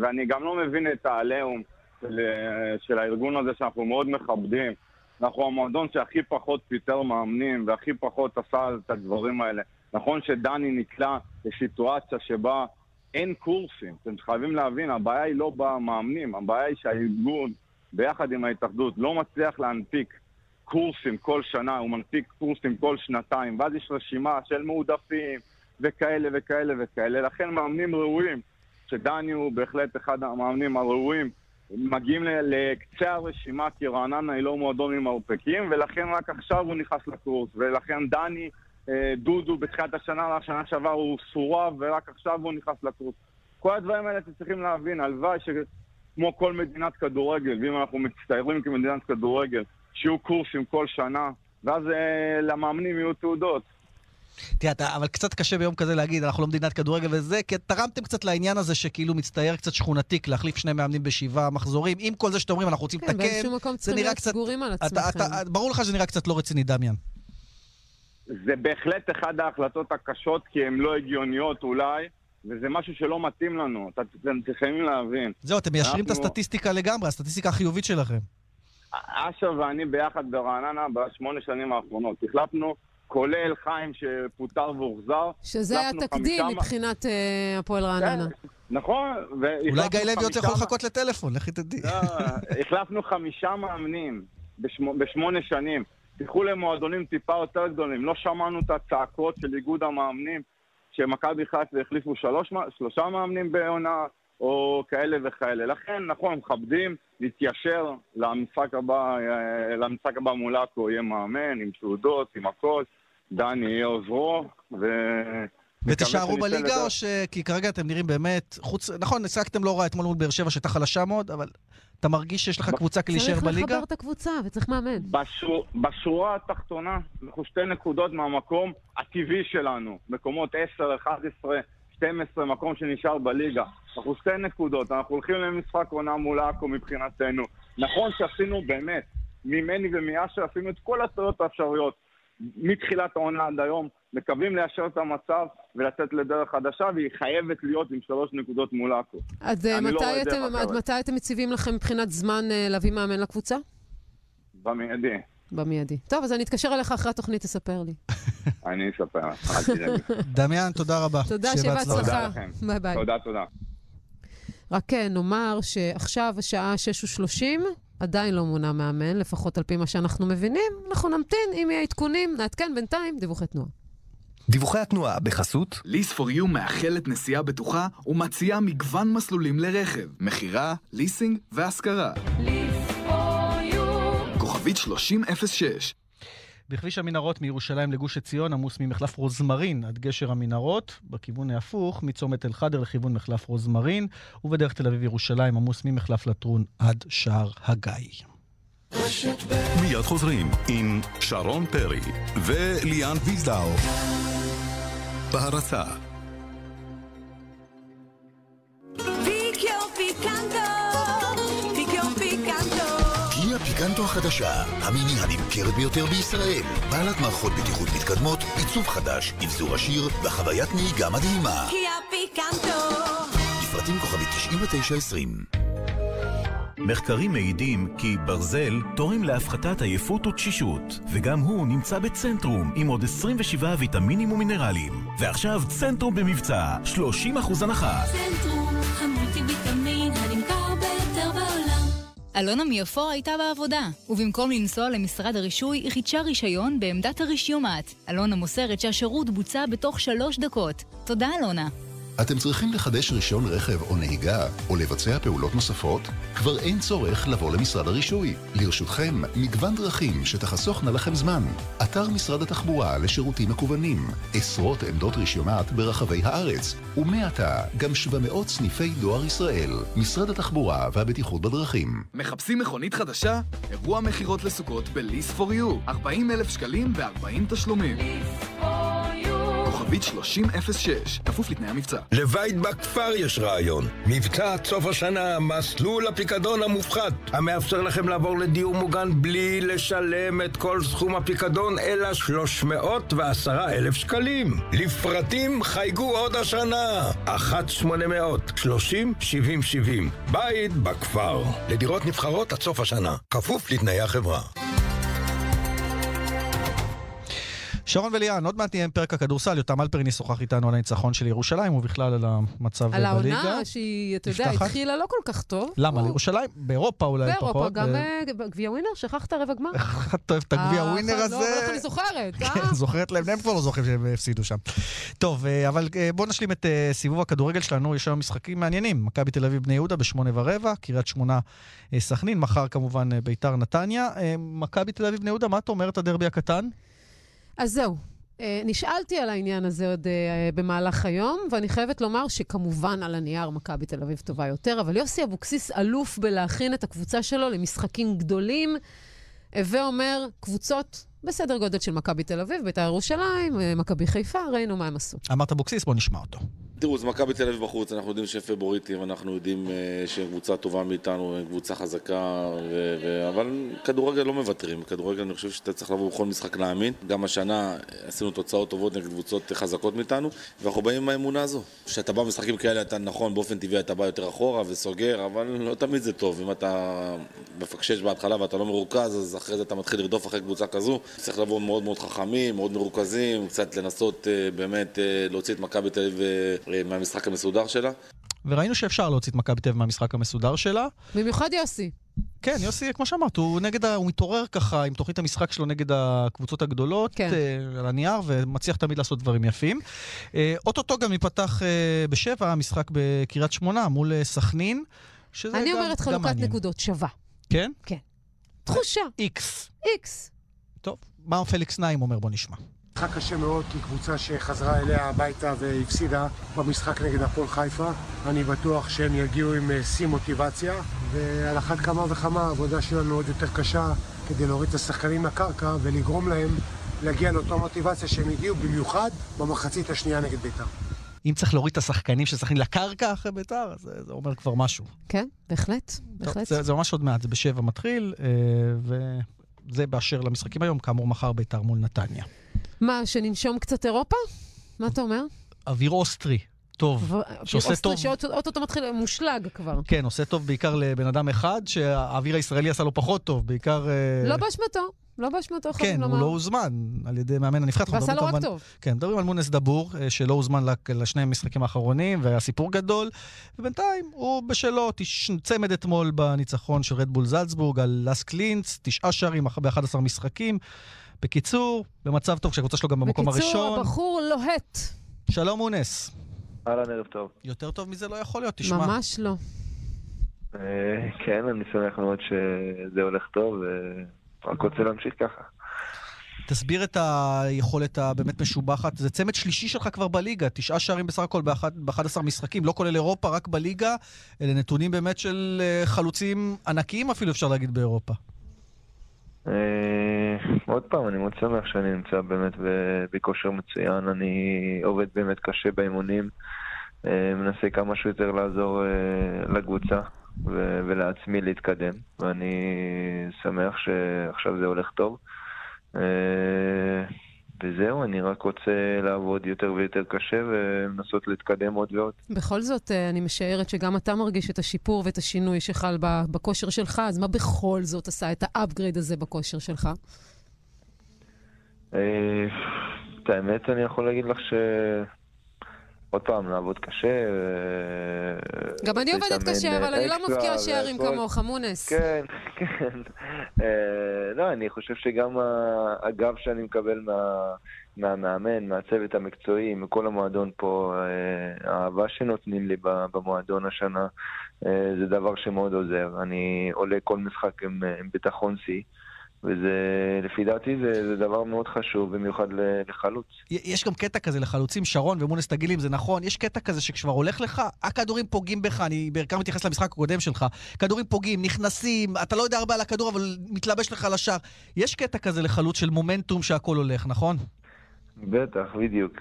ואני גם לא מבין את העליהום של, של הארגון הזה שאנחנו מאוד מכבדים. אנחנו המועדון שהכי פחות פיטר מאמנים והכי פחות עשה את הדברים האלה. נכון שדני נקלע לסיטואציה שבה אין קורסים. אתם חייבים להבין, הבעיה היא לא במאמנים, הבעיה היא שהארגון, ביחד עם ההתאחדות, לא מצליח להנפיק קורסים כל שנה, הוא מנפיק קורסים כל שנתיים, ואז יש רשימה של מועדפים וכאלה וכאלה וכאלה. לכן מאמנים ראויים, שדני הוא בהחלט אחד המאמנים הראויים, מגיעים לקצה הרשימה כי רעננה היא לא מועדון עם מרפקים, ולכן רק עכשיו הוא נכנס לקורס, ולכן דני, דודו בתחילת השנה, השנה שעברה הוא סורב, ורק עכשיו הוא נכנס לקורס. כל הדברים האלה אתם צריכים להבין, הלוואי שכמו כל מדינת כדורגל, ואם אנחנו מצטיירים כמדינת כדורגל, שיהיו קורסים כל שנה, ואז אה, למאמנים יהיו תעודות. תראה, אתה, אבל קצת קשה ביום כזה להגיד, אנחנו לא מדינת כדורגל וזה, כי תרמתם קצת לעניין הזה שכאילו מצטייר קצת שכונתי, להחליף שני מאמנים בשבעה מחזורים. עם כל זה שאתם אומרים, אנחנו רוצים כן, לתקן, באיזשהו מקום זה צריכים נראה להיות קצת... סגורים על אתה, עצמכם. אתה, ברור לך שזה נראה קצת לא רציני, דמיאן. זה בהחלט אחת ההחלטות הקשות, כי הן לא הגיוניות אולי, וזה משהו שלא מתאים לנו. אתם צריכים להבין. זהו, אתם מיישרים את אנחנו- הסטטיסטיקה לגמרי, הסטטיסטיקה החיובית שלכם. אשר ואני ביחד ברעננה בשמונה שנים האחרונות. החלפנו, כולל חיים שפוטר והוחזר. שזה היה תקדים חמישה- מבחינת אה, הפועל רעננה. נכון. אולי גיא לוי עוד יכול לחכות לטלפון, לכי תדעי. לא, החלפנו חמישה מאמנים בשמו- בשמונה שנים. תלכו למועדונים טיפה יותר גדולים. לא שמענו את הצעקות של איגוד המאמנים, שמכבי חיפה החליפו שלוש, שלושה מאמנים בעונה, או כאלה וכאלה. לכן, נכון, מכבדים, נתיישר למשחק הבא, אה, למשחק הבא מול עכו יהיה מאמן, עם תעודות, עם הכל, דני יהיה עוזרו, ו... ותישארו בליגה, או ש... כי כרגע אתם נראים באמת, חוץ... נכון, השחקתם לא רע אתמול מול באר שבע, שהייתה חלשה מאוד, אבל אתה מרגיש שיש לך קבוצה כדי להישאר בליגה? צריך לחבר את הקבוצה וצריך מאמן. בשור... בשורה התחתונה, אנחנו שתי נקודות מהמקום הטבעי שלנו. מקומות 10, 11, 12, מקום שנשאר בליגה. אנחנו שתי נקודות, אנחנו הולכים למשחק עונה מול עכו מבחינתנו. נכון שעשינו באמת, ממני ומאשר עשינו את כל הטעויות האפשריות מתחילת העונה עד היום. מקווים ליישר את המצב ולצאת לדרך חדשה, והיא חייבת להיות עם שלוש נקודות מול עכו. עד אה, לא מתי דרך אתם-. עד מתי אתם מציבים לכם מבחינת זמן אה, להביא מאמן לקבוצה? במיידי. במיידי. טוב, אז אני אתקשר אליך אחרי התוכנית, תספר לי. אני אספר לך. דמיאן, תודה רבה. תודה, שיהיה בהצלחה. ביי ביי. תודה, תודה. רק אה, נאמר שעכשיו השעה 6:30, עדיין לא מונה מאמן, לפחות על פי מה שאנחנו מבינים. אנחנו נמתין, אם יהיה עדכונים, נעדכן בינתיים דיווחי תנועה. דיווחי התנועה בחסות Lease4U מאחלת נסיעה בטוחה ומציעה מגוון מסלולים לרכב, מכירה, ליסינג והשכרה. כוכבית 3006 בכביש המנהרות מירושלים לגוש עציון עמוס ממחלף רוזמרין עד גשר המנהרות, בכיוון ההפוך, מצומת אל-חדר לכיוון מחלף רוזמרין, ובדרך תל אביב-ירושלים עמוס ממחלף לטרון עד שער הגיא. מיד חוזרים עם שרון פרי וליאן ויזדאו. בהרצה פיקנטו, החדשה, המיני הנמכרת ביותר בישראל. בעלת מערכות בטיחות מתקדמות, עיצוב חדש, אבזור עשיר וחוויית נהיגה מדהימה. קיה פיקנטו. לפרטים כוכבית 9920 מחקרים מעידים כי ברזל תורם להפחתת עייפות ותשישות, וגם הוא נמצא בצנטרום עם עוד 27 ויטמינים ומינרלים. ועכשיו צנטרום במבצע, 30% הנחה. צנטרום, המולטי ויטמין הנמכר ביותר בעולם. אלונה מיפו הייתה בעבודה, ובמקום לנסוע למשרד הרישוי, היא חידשה רישיון בעמדת הרישיומט. אלונה מוסרת שהשירות בוצע בתוך שלוש דקות. תודה, אלונה. אתם צריכים לחדש רישיון רכב או נהיגה, או לבצע פעולות נוספות? כבר אין צורך לבוא למשרד הרישוי. לרשותכם מגוון דרכים שתחסוכנה לכם זמן. אתר משרד התחבורה לשירותים מקוונים, עשרות עמדות רישיונות ברחבי הארץ, ומעתה גם 700 סניפי דואר ישראל. משרד התחבורה והבטיחות בדרכים. מחפשים מכונית חדשה? אירוע מכירות לסוכות בליס פור יו 40 אלף שקלים ו-40 תשלומים. כוכבית 3006, כפוף לתנאי המבצע. לבית בכפר יש רעיון. מבצע עד סוף השנה, מסלול הפיקדון המופחת, המאפשר לכם לעבור לדיור מוגן בלי לשלם את כל סכום הפיקדון, אלא 310 אלף שקלים. לפרטים חייגו עוד השנה. 1-800-30-70-70. בית בכפר. לדירות נבחרות עד סוף השנה. כפוף לתנאי החברה. שרון וליאן, עוד מעט נהיה עם פרק הכדורסל, יותם אלפרין ישוחח איתנו על הניצחון של ירושלים, ובכלל על המצב על בליגה. העונה שהיא, אתה יודע? התחילה לא כל כך טוב. למה? לירושלים? באירופה אולי פחות. באירופה, גם אה, אה, בגביע ווינר, שכחת רבע גמר? את אוהבת את הגביע אה, ווינר לא, הזה? איך אני זוכרת, אה? כן, זוכרת להם, הם כבר לא זוכרים שהם הפסידו שם. טוב, אבל בואו נשלים את סיבוב הכדורגל שלנו, יש היום משחקים מעניינים. מכבי תל אביב בני יהודה בשמונה ורבע, קריית שמונה סכנין, מחר כמובן ביתר נתניה. מכבי תל אביב בני יהודה, מה את אומרת הדרבי הקטן? אז זהו. אה, נשאלתי על העניין הזה עוד אה, במהלך היום, ואני חייבת לומר שכמובן על הנייר מכבי תל אביב טובה יותר, אבל יוסי אבוקסיס אלוף בלהכין את הקבוצה שלו למשחקים גדולים, הווה אומר קבוצות בסדר גודל של מכבי תל אביב, בית"ר ירושלים, אה, מכבי חיפה, ראינו מה הם עשו. אמרת אבוקסיס, בואו נשמע אותו. תראו, זה מכבי תל אביב בחוץ, אנחנו יודעים שהם פבוריטים, אנחנו יודעים אה, שהם קבוצה טובה מאיתנו, הם קבוצה חזקה, ו- ו- אבל כדורגל לא מוותרים. כדורגל אני חושב שאתה צריך לבוא בכל משחק להאמין. גם השנה עשינו תוצאות טובות נגד קבוצות חזקות מאיתנו, ואנחנו באים עם האמונה הזו. כשאתה בא במשחקים כאלה, אתה נכון, באופן טבעי אתה בא יותר אחורה וסוגר, אבל לא תמיד זה טוב. אם אתה מפקשש בהתחלה ואתה לא מרוכז, אז אחרי זה אתה מתחיל לרדוף אחרי קבוצה כזו. צריך לבוא מאוד מאוד חכמים, מאוד מרוכזים, קצת לנסות אה, באמת אה, להוציא את מהמשחק המסודר שלה. וראינו שאפשר להוציא את מכבי תל אביב מהמשחק המסודר שלה. במיוחד יוסי. כן, יוסי, כמו שאמרת, הוא נגד, ה... הוא מתעורר ככה עם תוכנית המשחק שלו נגד הקבוצות הגדולות, כן. uh, על הנייר, ומצליח תמיד לעשות דברים יפים. Uh, אוטוטו גם ייפתח uh, בשבע, המשחק בקריית שמונה מול uh, סכנין, שזה אני גם, אומרת גם חלוקת מעניין. נקודות שווה. כן? כן. תחושה. איקס. איקס. טוב, מה פליקס נעים אומר? בוא נשמע. משחק קשה מאוד, כי קבוצה שחזרה אליה הביתה והפסידה במשחק נגד הפועל חיפה. אני בטוח שהם יגיעו עם אה, שיא מוטיבציה, ועל אחת כמה וכמה העבודה שלנו עוד יותר קשה כדי להוריד את השחקנים לקרקע ולגרום להם להגיע לאותה מוטיבציה שהם הגיעו, במיוחד במחצית השנייה נגד בית"ר. אם צריך להוריד את השחקנים של סכנין לקרקע אחרי ביתר, זה, זה אומר כבר משהו. כן, בהחלט, טוב, בהחלט. זה, זה ממש עוד מעט, זה בשבע מתחיל, אה, וזה באשר למשחקים היום, כאמור מחר ביתר מול נתניה. מה, שננשום קצת אירופה? מה אתה אומר? אוויר אוסטרי, טוב, שעושה טוב. שאו-טו-טו מתחיל מושלג כבר. כן, עושה טוב בעיקר לבן אדם אחד, שהאוויר הישראלי עשה לו פחות טוב, בעיקר... אה, לא באשמתו. לא באשמתו, כן, לומר. הוא לא הוזמן על ידי מאמן הנבחרת. ועשה לו רק טוב. כן, מדברים על מונס דבור, אה, שלא הוזמן לשני המשחקים האחרונים, והיה סיפור גדול, ובינתיים הוא בשלו, תש... צמד אתמול בניצחון של רדבול זלצבורג על לאסק לינץ, תשעה שערים ב-11 משחקים. בקיצור, במצב טוב, כשהקבוצה שלו גם במקום בקיצור, הראשון. בקיצור, הבחור לוהט. שלום מונס. אהלן, ערב טוב. יותר טוב מזה לא יכול להיות, תשמע. ממש לא. אה, כן, אני שמח מאוד שזה הולך טוב, ורק רוצה להמשיך ככה. תסביר את היכולת הבאמת משובחת. זה צמד שלישי שלך כבר בליגה, תשעה שערים בסך הכל ב-11 משחקים, לא כולל אירופה, רק בליגה. אלה נתונים באמת של אה, חלוצים ענקיים אפילו, אפשר להגיד, באירופה. אה, עוד פעם, אני מאוד שמח שאני נמצא באמת בכושר מצוין. אני עובד באמת קשה באימונים, אה, מנסה כמה שיותר לעזור לקבוצה ולעצמי להתקדם, ואני שמח שעכשיו זה הולך טוב. וזהו, אני רק רוצה לעבוד יותר ויותר קשה ולנסות להתקדם עוד ועוד. בכל זאת, אני משערת שגם אתה מרגיש את השיפור ואת השינוי שחל בכושר שלך, אז מה בכל זאת עשה את ה upgrade הזה בכושר שלך? את האמת, אני יכול להגיד לך ש... עוד פעם, לעבוד קשה. גם אני עובדת קשה, אבל אני לא מבקיעה שערים כמוך, מונס. כן, כן. לא, אני חושב שגם הגב שאני מקבל מהמאמן, מהצוות המקצועי, מכל המועדון פה, האהבה שנותנים לי במועדון השנה, זה דבר שמאוד עוזר. אני עולה כל משחק עם ביטחון שיא. וזה, לפי דעתי, זה, זה דבר מאוד חשוב, במיוחד לחלוץ. יש גם קטע כזה לחלוצים, שרון ומונס, תגיד לי אם זה נכון, יש קטע כזה שכשכבר הולך לך, הכדורים פוגעים בך, אני בעיקר מתייחס למשחק הקודם שלך, כדורים פוגעים, נכנסים, אתה לא יודע הרבה על הכדור, אבל מתלבש לך לשער. יש קטע כזה לחלוץ של מומנטום שהכל הולך, נכון? בטח, בדיוק.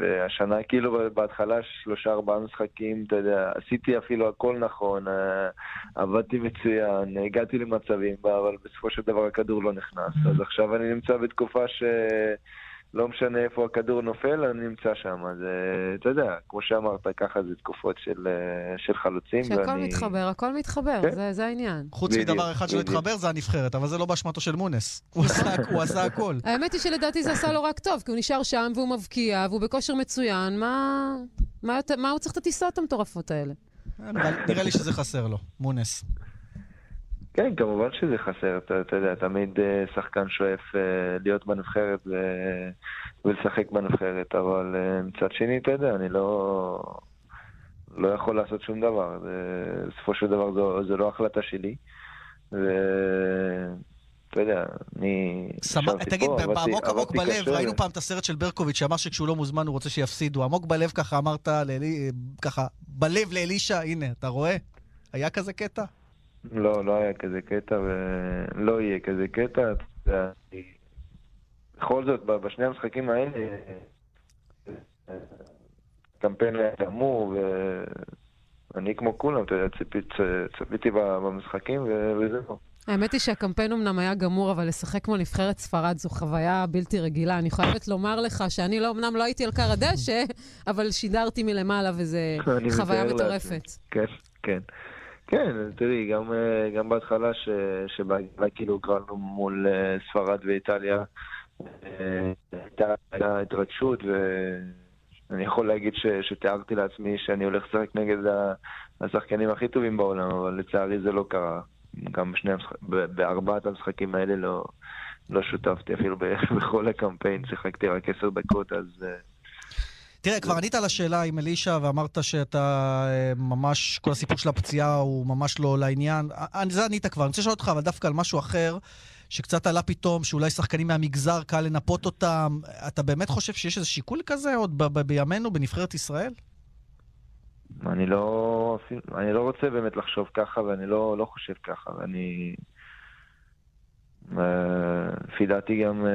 והשנה כאילו בהתחלה שלושה ארבעה משחקים, אתה יודע, עשיתי אפילו הכל נכון, עבדתי מצוין, הגעתי למצבים, אבל בסופו של דבר הכדור לא נכנס. אז עכשיו אני נמצא בתקופה ש... לא משנה איפה הכדור נופל, אני נמצא שם. אז אתה יודע, כמו שאמרת, ככה זה תקופות של, של חלוצים. שהכל ואני... מתחבר, הכל מתחבר, כן? זה, זה העניין. חוץ מדבר אחד שלא התחבר, זה הנבחרת, אבל זה לא באשמתו של מונס. הוא עשה, הוא עשה הכל. האמת היא שלדעתי זה עשה לו רק טוב, כי הוא נשאר שם והוא מבקיע, והוא בכושר מצוין. מה, מה, מה הוא צריך את הטיסות המטורפות האלה? נראה לי שזה חסר לו, מונס. כן, כמובן שזה חסר, אתה, אתה יודע, תמיד uh, שחקן שואף uh, להיות בנבחרת ו... ולשחק בנבחרת, אבל uh, מצד שני, אתה יודע, אני לא, לא יכול לעשות שום דבר. בסופו של דבר זו, זו לא החלטה שלי. ואתה יודע, אני... סמ... תגיד, פה, בעמוק עמוק בלב. ראינו פעם את הסרט של ברקוביץ' שאמר שכשהוא לא מוזמן הוא רוצה שיפסידו. עמוק בלב ככה אמרת, לאלי... ככה, בלב לאלישע, הנה, אתה רואה? היה כזה קטע? לא, לא היה כזה קטע ולא יהיה כזה קטע. בכל זאת, בשני המשחקים האלה, קמפיין היה גמור, ואני כמו כולם, אתה יודע, צפיתי במשחקים וזהו. האמת היא שהקמפיין אמנם היה גמור, אבל לשחק כמו נבחרת ספרד זו חוויה בלתי רגילה. אני חייבת לומר לך שאני לא, אמנם לא הייתי על קר הדשא, אבל שידרתי מלמעלה, וזו חוויה מטורפת. כן, כן. כן, תראי, גם, גם בהתחלה ש, שבהגנה כאילו קראנו מול ספרד ואיטליה, הייתה, הייתה התרגשות, אני יכול להגיד ש, שתיארתי לעצמי שאני הולך לשחק נגד השחקנים הכי טובים בעולם, אבל לצערי זה לא קרה. גם בשני המשחק, בארבעת המשחקים האלה לא, לא שותפתי אפילו בכל הקמפיין, שיחקתי רק עשר דקות, אז... אה, תראה, כבר ענית על השאלה עם אלישע ואמרת שאתה אה, ממש, כל הסיפור של הפציעה הוא ממש לא לעניין. אה, זה ענית כבר. אני רוצה לשאול אותך, אבל דווקא על משהו אחר, שקצת עלה פתאום, שאולי שחקנים מהמגזר, קל לנפות אותם. אתה באמת חושב שיש איזה שיקול כזה עוד בימינו, בנבחרת ישראל? אני לא, אני לא רוצה באמת לחשוב ככה, ואני לא, לא חושב ככה, ואני... אה, לפי דעתי גם אה,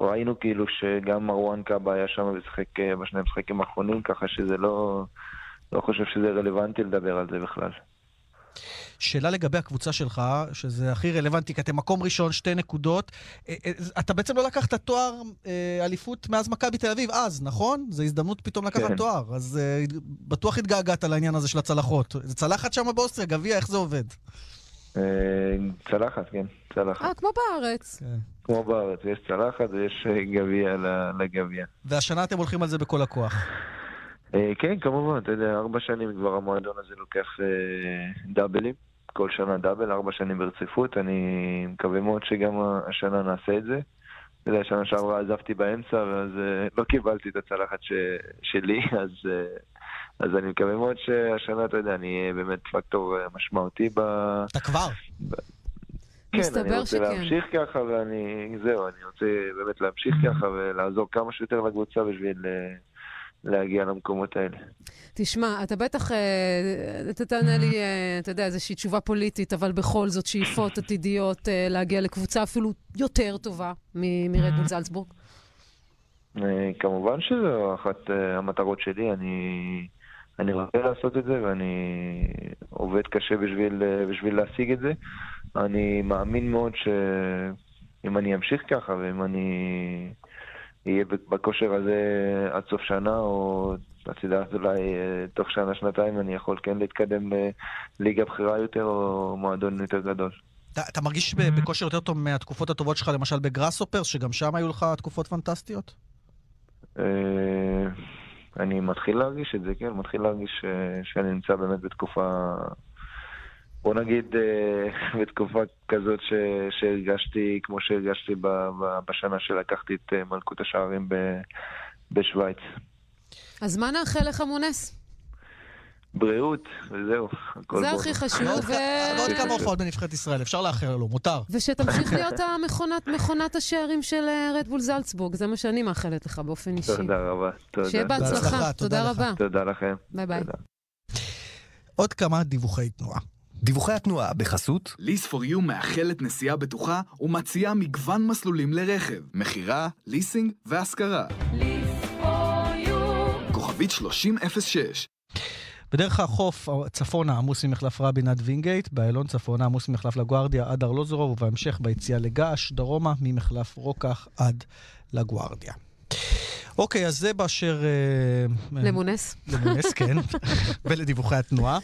ראינו כאילו שגם מרואן קאבה היה שם ושיחק אה, בשני המשחקים האחרונים, ככה שזה לא... לא חושב שזה רלוונטי לדבר על זה בכלל. שאלה לגבי הקבוצה שלך, שזה הכי רלוונטי, כי אתם מקום ראשון, שתי נקודות. אה, אה, אתה בעצם לא לקחת תואר אליפות מאז מכבי תל אביב, אז, נכון? זו הזדמנות פתאום לקחת כן. תואר. אז בטוח התגעגעת לעניין הזה של הצלחות. זה צלחת שם באוסטריה, גביע, איך זה עובד? צלחת, כן, צלחת. אה, כמו בארץ. כמו בארץ, יש צלחת ויש אה, גביע לגביע. והשנה אתם הולכים על זה בכל הכוח. אה, כן, כמובן, אתה יודע, ארבע שנים כבר המועדון הזה לוקח אה, דאבלים, כל שנה דאבל, ארבע שנים ברציפות, אני מקווה מאוד שגם השנה נעשה את זה. אתה יודע, שנה שעברה עזבתי באמצע, ואז לא קיבלתי את הצלחת ש... שלי, אז, אז אני מקווה מאוד שהשנה, אתה יודע, אני אהיה באמת פקטור אה, משמעותי ב... אתה כבר? כן, אני רוצה שכן. להמשיך ככה, ואני... זהו, אני רוצה באמת להמשיך ככה ולעזור כמה שיותר לקבוצה בשביל אה, להגיע למקומות האלה. תשמע, אתה בטח, אה, אתה תענה לי, אתה יודע, איזושהי תשובה פוליטית, אבל בכל זאת שאיפות עתידיות להגיע לקבוצה אפילו יותר טובה מ- מרדבול זלצבורג. אה, כמובן שזו אחת המטרות שלי, אני, אני רוצה לעשות את זה ואני עובד קשה בשביל, אה, בשביל להשיג את זה. אני מאמין מאוד שאם אני אמשיך ככה ואם אני אהיה בכושר הזה עד סוף שנה, או את יודעת, אולי אה, תוך שנה-שנתיים אני יכול כן להתקדם לליגה בכירה יותר או מועדון יותר גדול. אתה, אתה מרגיש ב- בכושר יותר טוב מהתקופות הטובות שלך, למשל בגראסופרס, שגם שם היו לך תקופות פנטסטיות? אני מתחיל להרגיש את זה, כן, מתחיל להרגיש אה, שאני נמצא באמת בתקופה, בוא נגיד, אה, בתקופה כזאת ש, שהרגשתי כמו שהרגשתי ב, ב, בשנה שלקחתי את אה, מלכות השערים ב, בשוויץ. אז מה נאחל לך, מונס? בריאות, וזהו, הכל זה בוא. הכי חשוב, ו... ועוד כמה הופעות בנבחרת ישראל, אפשר לאחר לו, מותר. ושתמשיך להיות המכונת מכונת השערים של אה, רדבול זלצבורג, זה מה שאני מאחלת לך באופן אישי. תודה רבה, תודה. שיהיה בהצלחה, תודה רבה. תודה לכם. ביי ביי. עוד כמה דיווחי תנועה. דיווחי התנועה בחסות ליס פור יו מאחלת נסיעה בטוחה ומציעה מגוון מסלולים לרכב, מכירה, ליסינג והשכרה. כוכבית 3006 בדרך החוף צפונה עמוס ממחלף רבין עד וינגייט, באיילון צפונה עמוס ממחלף לגוארדיה עד ארלוזורוב, ובהמשך ביציאה לגעש, דרומה ממחלף רוקח עד לגוארדיה. אוקיי, אז זה באשר... אה, למונס. למונס, כן, ולדיווחי התנועה.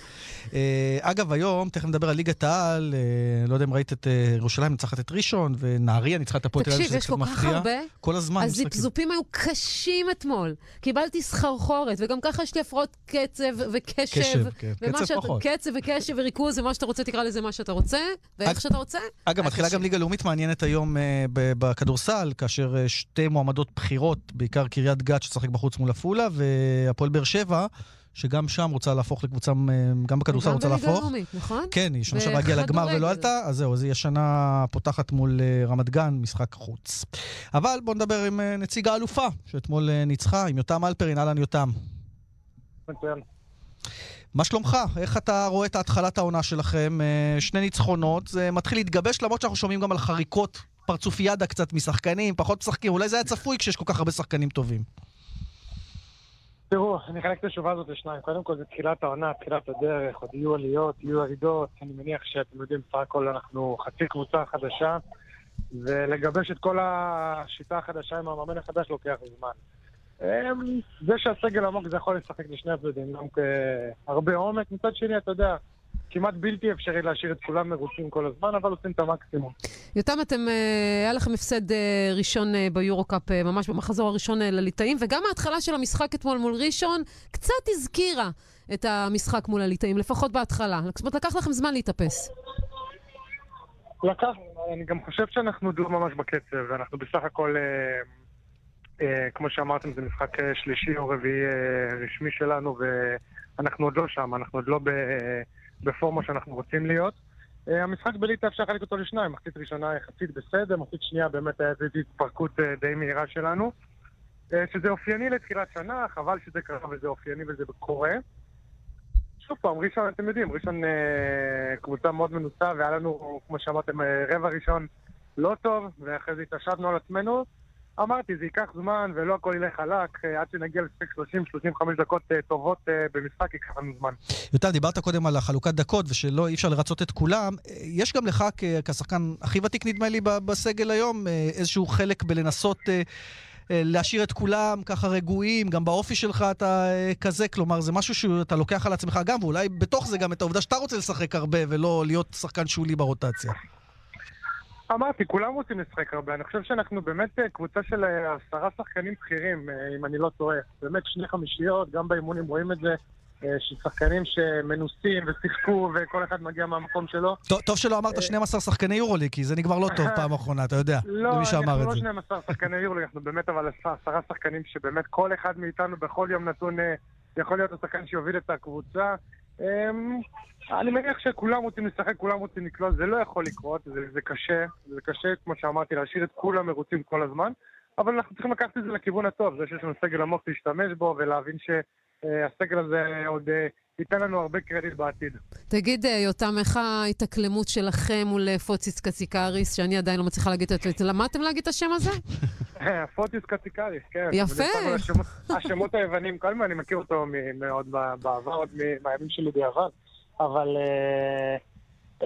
אה, אגב, היום, תכף נדבר על ליגת העל, אה, לא יודע אם ראית את אה, ירושלים ניצחת את ראשון, ונהריה ניצחה את הפועל תל אביב, תקשיב, שזה יש קצת כל כך. הרבה. כל הזמן. הזיפזופים היו קשים אתמול. קיבלתי סחרחורת, וגם ככה יש לי הפרעות קצב וקשב. קשב, כן. קצב פחות. קצב וקשב וריכוז, ומה שאתה רוצה, תקרא לזה מה שאתה רוצה, ואיך שאתה רוצה. אגב, מתחילה גם ליגה לאומית מעניינת היום אה, בכדורסל, כאשר אה, שתי מועמדות בכירות, בעיקר קריית גת שתשחק בחוץ מול עפולה, והפועל באר שבע, שגם שם רוצה להפוך לקבוצה, אה, גם בכדורסל רוצה בליגה להפוך. הלאומית, נכון? כן, היא שנה שעברה הגיעה לגמר ולא. עלתה, אז זהו, אז היא השנה פותחת מול אה, רמת גן, משחק חוץ. אבל בואו נדבר עם אה, נציג האלופה, שאתמול ניצחה, עם יותם אלפרין, אהלן יותם. מצוין. מה שלומך? איך אתה רואה את התחלת העונה שלכם? שני ניצחונות, זה מתחיל להתגבש, למרות שאנחנו שומעים גם על חריקות פרצופיאדה קצת משחקנים, פחות משחקים, אולי זה היה צפוי כשיש כל כך הרבה שחקנים טובים. תראו, אני אחלק את התשובה הזאת לשניים. קודם כל, זה תחילת העונה, תחילת הדרך, עוד יהיו עליות, יהיו ירידות. אני מניח שאתם יודעים, בסך הכל אנחנו חצי קבוצה חדשה, ולגבש את כל השיטה החדשה עם המאמן החדש לוקח זמן. אמ, זה שהסגל עמוק זה יכול לשחק לשני הצדדים, גם כהרבה עומק. מצד שני, אתה יודע, כמעט בלתי אפשרי להשאיר את כולם מרוצים כל הזמן, אבל עושים את המקסימום. יותם, אתם, אה, היה לכם הפסד אה, ראשון אה, ביורו-קאפ, אה, ממש במחזור הראשון אה, לליטאים, וגם ההתחלה של המשחק אתמול מול ראשון קצת הזכירה את המשחק מול הליטאים, לפחות בהתחלה. זאת אומרת, לקח לכם זמן להתאפס. לקח, אני גם חושב שאנחנו לא ממש בקצב, ואנחנו בסך הכל, אה, אה, כמו שאמרתם, זה משחק אה, שלישי או רביעי אה, רשמי שלנו, ואנחנו עוד לא שם, אנחנו עוד לא ב, בפורמה שאנחנו רוצים להיות. אה, המשחק בליטא אפשר לחלק אותו לשניים, מחצית ראשונה יחסית בסדר, מחצית שנייה באמת היה איזו התפרקות אה, די מהירה שלנו. אה, שזה אופייני לתחילת שנה, חבל שזה קרה וזה אופייני וזה קורה. שוב פעם, ראשון, אתם יודעים, ראשון קבוצה מאוד מנוסה, והיה לנו, כמו שאמרתם, רבע ראשון לא טוב, ואחרי זה התעשתנו על עצמנו. אמרתי, זה ייקח זמן ולא הכל ילך חלק, אה, עד שנגיע לספק 30-35 דקות אה, טובות אה, במשחק, ייקח לנו זמן. יוטל, דיברת קודם על החלוקת דקות ושלא אי אפשר לרצות את כולם. יש גם לך כשחקן הכי ותיק, נדמה לי, בסגל היום, איזשהו חלק בלנסות להשאיר את כולם ככה רגועים, גם באופי שלך אתה כזה, כלומר, זה משהו שאתה לוקח על עצמך גם, ואולי בתוך זה גם את העובדה שאתה רוצה לשחק הרבה ולא להיות שחקן שולי ברוטציה. אמרתי, כולם רוצים לשחק הרבה. אני חושב שאנחנו באמת אה, קבוצה של אה, עשרה שחקנים בכירים, אה, אם אני לא טועה. באמת שני חמישיות, גם באימונים רואים את זה, שחקנים שמנוסים ושיחקו, וכל אחד מגיע מהמקום שלו. טוב, טוב שלא אמרת 12 שחקני יורוליג, כי זה נגמר לא טוב פעם אחרונה, אתה יודע. לא, למי שאמר אנחנו את לא זה. 12 שחקני יורו, אנחנו באמת אבל עש- עשרה שחקנים שבאמת כל אחד מאיתנו בכל יום נתון יכול להיות השחקן שיוביל את הקבוצה. אמ, אני מניח שכולם רוצים לשחק, כולם רוצים לקלוט, זה לא יכול לקרות, זה, זה קשה, זה קשה, כמו שאמרתי, להשאיר את כולם מרוצים כל הזמן, אבל אנחנו צריכים לקחת את זה לכיוון הטוב, זה שיש לנו סגל עמוק להשתמש בו ולהבין שהסגל הזה עוד אה, ייתן לנו הרבה קרדיט בעתיד. תגיד, אה, יותם, איך ההתאקלמות שלכם מול אה, פוציס קציקריס, שאני עדיין לא מצליחה להגיד את זה, למדתם להגיד את השם הזה? פוטיס קטיקריס, כן. יפה. השמות- היוונים, כל הזמן אני מכיר אותו מאוד בעבר, עוד מהימים שלי ביוון, אבל אה,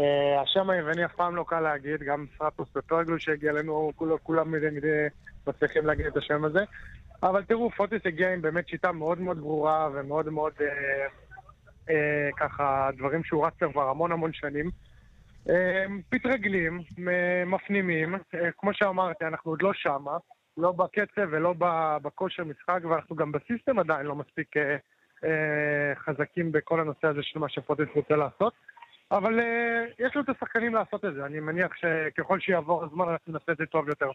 אה, השם היווני אף פעם לא קל להגיד, גם סרטוס ופרגלו שהגיע אלינו, כולם מדי מדי מצליחים להגיד את השם הזה. אבל תראו, פוטיס הגיע עם באמת שיטה מאוד מאוד ברורה ומאוד מאוד אה, ככה דברים שהוא רץ כבר המון המון שנים. אה, מתרגלים, מפנימים, אה, כמו שאמרתי, אנחנו עוד לא שמה, לא בקצב ולא בכושר משחק, ואנחנו גם בסיסטם עדיין לא מספיק אה, אה, חזקים בכל הנושא הזה של מה שפוטנס רוצה לעשות. אבל אה, יש לו את השחקנים לעשות את זה, אני מניח שככל שיעבור הזמן אנחנו נעשה את זה טוב יותר.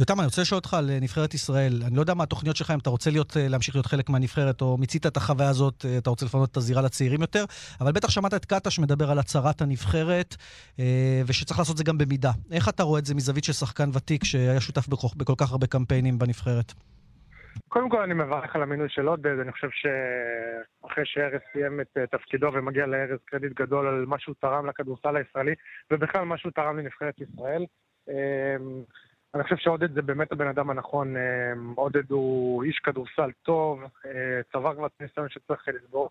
יותם, אני רוצה לשאול אותך על אה, נבחרת ישראל. אני לא יודע מה התוכניות שלך, אם אתה רוצה להיות, אה, להמשיך להיות חלק מהנבחרת, או מיצית את החוויה הזאת, אתה רוצה לפנות את הזירה לצעירים יותר, אבל בטח שמעת את קטש מדבר על הצהרת הנבחרת, ושצריך לעשות זה גם במידה. איך אתה רואה את זה מזווית של שחקן ותיק שהיה שותף בכל, בכל כך הרבה קמפיינים בנבחרת? קודם כל אני מברך על המינוי של עודד, אני חושב שאחרי שארז סיים את אה, תפקידו ומגיע לארז קרדיט גדול על מה שהוא תרם לכדורסל הישראלי, ובכלל מה שהוא תרם לנבחרת ישראל. אמ, אני חושב שעודד זה באמת הבן אדם הנכון, אמ, עודד הוא איש כדורסל טוב, אה, צבר כבר את הניסיון שצריך לסגור.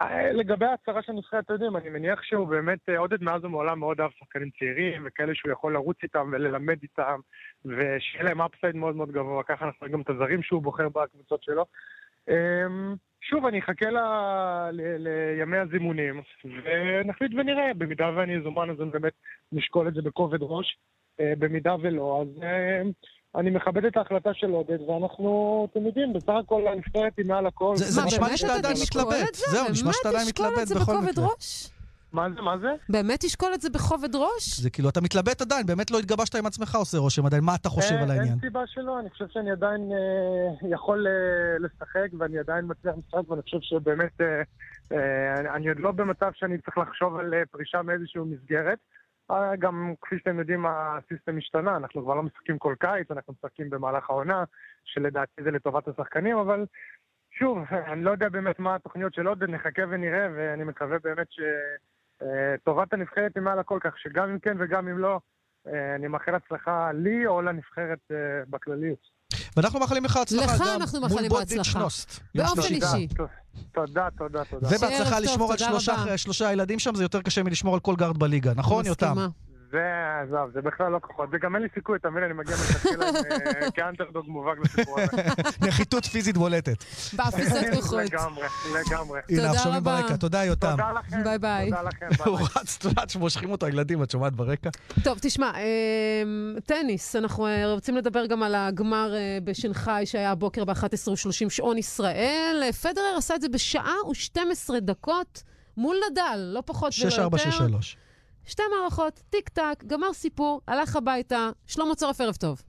אה, לגבי ההצהרה של נבחרת, יודעים, אני מניח שהוא באמת, אה, עודד מאז ומעולם מאוד אהב שחקנים צעירים, וכאלה שהוא יכול לרוץ איתם וללמד איתם, ושיהיה להם אפסייד מאוד מאוד גבוה, ככה אנחנו רואים גם את הזרים שהוא בוחר בקבוצות שלו. אמ, שוב, אני אחכה ל... ל... לימי הזימונים, ונחליט ונראה. במידה ואני אזומן, אז באמת נשקול את זה בכובד ראש. אה, במידה ולא, אז אני מכבד את ההחלטה של עודד, ואנחנו, אתם יודעים, בסך הכל הנבחרת היא מעל הכל. זה- זה מה, נשמע לי שאתה אתה עדיין מתלבט. זהו, נשמע שאתה עדיין מתלבט בכל מקרה. ראש? מה זה, מה זה? באמת תשקול את זה בכובד ראש? זה כאילו, אתה מתלבט עדיין, באמת לא התגבשת עם עצמך, עושה רושם עדיין, מה אתה חושב אין- על העניין? אין סיבה שלא, אני חושב שאני עדיין אה, יכול אה, לשחק ואני עדיין מצליח לשחק ואני חושב שבאמת אה, אה, אני- אני עוד לא במצב שאני צריך לחשוב על אה, פרישה מאיזושהי מסגרת. אה, גם כפי שאתם יודעים, הסיסטם השתנה, אנחנו כבר לא משחקים כל קיץ, אנחנו משחקים במהלך העונה, שלדעתי זה לטובת השחקנים, אבל שוב, אני לא יודע באמת מה התוכניות של עודד, נחכה ונראה, ואני מקווה באמת שטובת הנבחרת היא מעל הכל, כך שגם אם כן וגם אם לא, אה, אני מאחל הצלחה לי או לנבחרת אה, בכלליות. ואנחנו מאחלים לך הצלחה לך גם אנחנו מול בהצלחה. נוסט. באופן. אישי. תודה, תודה, תודה. ובהצלחה לשמור על שלושה-. שלושה ילדים שם, זה יותר קשה מלשמור על כל גארד בליגה, נכון, יותם? מסכימה. זה, עזוב, זה בכלל לא כוחות. וגם אין לי סיכוי, תמיד אני מגיע מלכתחילה אה, כאנטרדוג מובהק לסיפור הזה. נחיתות פיזית בולטת. באפיסת כוחות. לגמרי, לגמרי. הנה, עכשיו רבה. מברקה. תודה, יותם. תודה לכם. ביי ביי. תודה לכם, הוא. רץ, את יודעת שמושכים אותו הילדים, את שומעת ברקע? טוב, תשמע, אה, טניס, אנחנו אה, רוצים לדבר גם על הגמר בשנגחאי שהיה הבוקר ב-11:30 שעון ישראל. פדרר עשה את זה בשעה ו-12 דקות מול נדל, לא פחות ולא 6-4, יותר. 6-3. שתי מערכות, טיק טק, גמר סיפור, הלך הביתה. שלמה צורף, ערב טוב.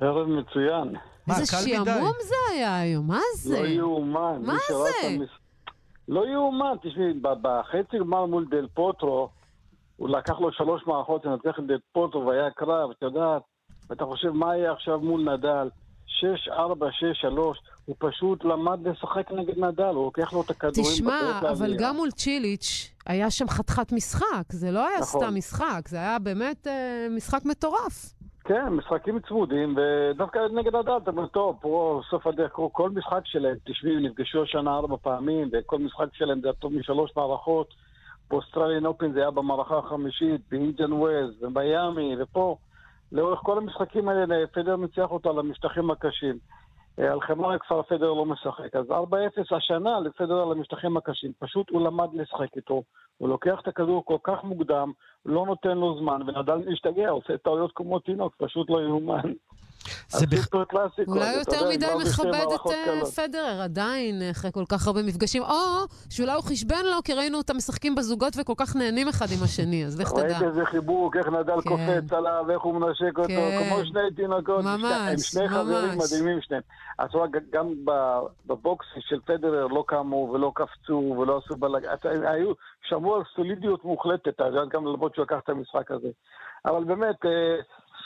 ערב מצוין. איזה שעמום זה היה היום, מה זה? לא יאומן. מה זה? המס- לא יאומן, תשמעי, בחצי גמר מול דל פוטרו, הוא לקח לו שלוש מערכות לנצח את דל פוטרו והיה קרב, את יודעת, ואתה חושב מה יהיה עכשיו מול נדל? 6, 4, 6, 3, הוא פשוט למד לשחק נגד נדל, הוא לוקח לו את הכדורים תשמע, אבל בעלייה. גם מול צ'יליץ' היה שם חתיכת משחק. זה לא היה נכון. סתם משחק, זה היה באמת אה, משחק מטורף. כן, משחקים צמודים, ודווקא נגד נדל, אתה אומר, טוב, פה סוף הדרך, כל- כל משחק שלהם, תשמעי, נפגשו השנה ארבע פעמים, וכל משחק שלהם זה היה טוב משלוש מערכות. ב Australian Open זה היה במערכה החמישית, באינדיאן וולס, במיאמי, ופה, לאורך כל המשחקים האלה, פדר ניצח אותו על המשטחים הקשים. אה, על חמר הכפר פדר לא משחק. אז 4-0 השנה לפדר על המשטחים הקשים. פשוט הוא למד לשחק איתו. הוא לוקח את הכדור כל כך מוקדם, לא נותן לו זמן, ונדל משתגע, עושה טעויות כמו תינוק, פשוט לא יאומן. זה בכ... אולי יותר מדי מכבד את אה. פדרר, עדיין, אה, אחרי כל כך הרבה מפגשים. או שאולי הוא חשבן לו, כי ראינו אותם משחקים בזוגות וכל כך נהנים אחד עם השני, אז לך תדע. ראית איזה חיבוק, איך נדל כן. קופץ עליו, איך הוא מנשק אותו, כן. כמו שני תינוקות. ממש, הם שני חברים ממש. מדהימים שניהם. אז גם בבוקס של פדרר לא קמו ולא קפצו ולא עשו בלאגן. היו, שמרו על סולידיות מוחלטת, גם למרות שהוא לקח את המשחק הזה. אבל באמת,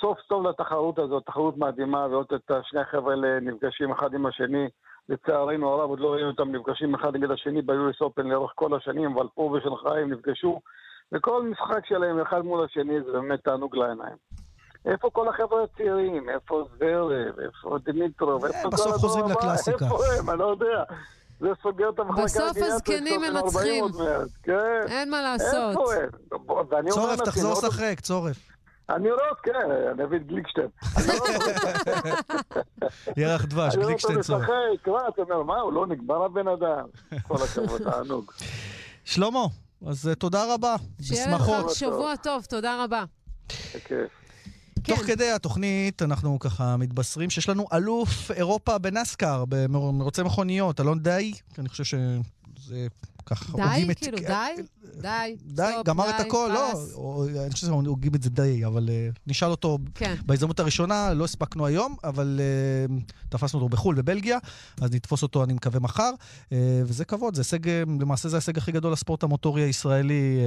סוף טוב לתחרות הזאת, תחרות מדהימה, ועוד את שני החבר'ה האלה נפגשים אחד עם השני. לצערנו הרב, עוד לא ראינו אותם נפגשים אחד נגד השני ב-US Open לאורך כל השנים, אבל פה בשנגחאי הם נפגשו, וכל משחק שלהם אחד מול השני זה באמת תענוג לעיניים. איפה כל החבר'ה הצעירים? איפה זרב? איפה דמיטרוב? איפה כל בסוף חוזרים הבא? לקלאסיקה. איפה הם? אני לא יודע. זה סוגר את המחלקה בסוף הזקנים סוף עם 40 מנצחים. כן. אין מה לעשות. צורף, תחזור עוד- לשחק, צורף. אני רואה, כן, אני אביא את גליקשטיין. ירח דבש, אני רואה גליקשטיין אותו. משחק, מה, אתה אומר, מה, הוא לא נגמר הבן אדם. כל הכבוד, תענוג. שלמה, אז אה, תודה רבה. שיהיה לך בשמחות. שבוע טוב, תודה רבה. תוך כדי התוכנית אנחנו ככה מתבשרים שיש לנו אלוף אירופה בנסקר, במרוצי מכוניות, אלון די, אני חושב שזה ככה הוגים די, את... כאילו, די, די, די, גמר את די, הכל, לא, אני חושב שהוגים את זה די, אבל אה, נשאל אותו כן. בהזדמנות הראשונה, לא הספקנו היום, אבל אה, תפסנו אותו בחו"ל, בבלגיה, אז נתפוס אותו, אני מקווה, מחר, אה, וזה כבוד, זה הישג, למעשה זה ההישג הכי גדול לספורט המוטורי הישראלי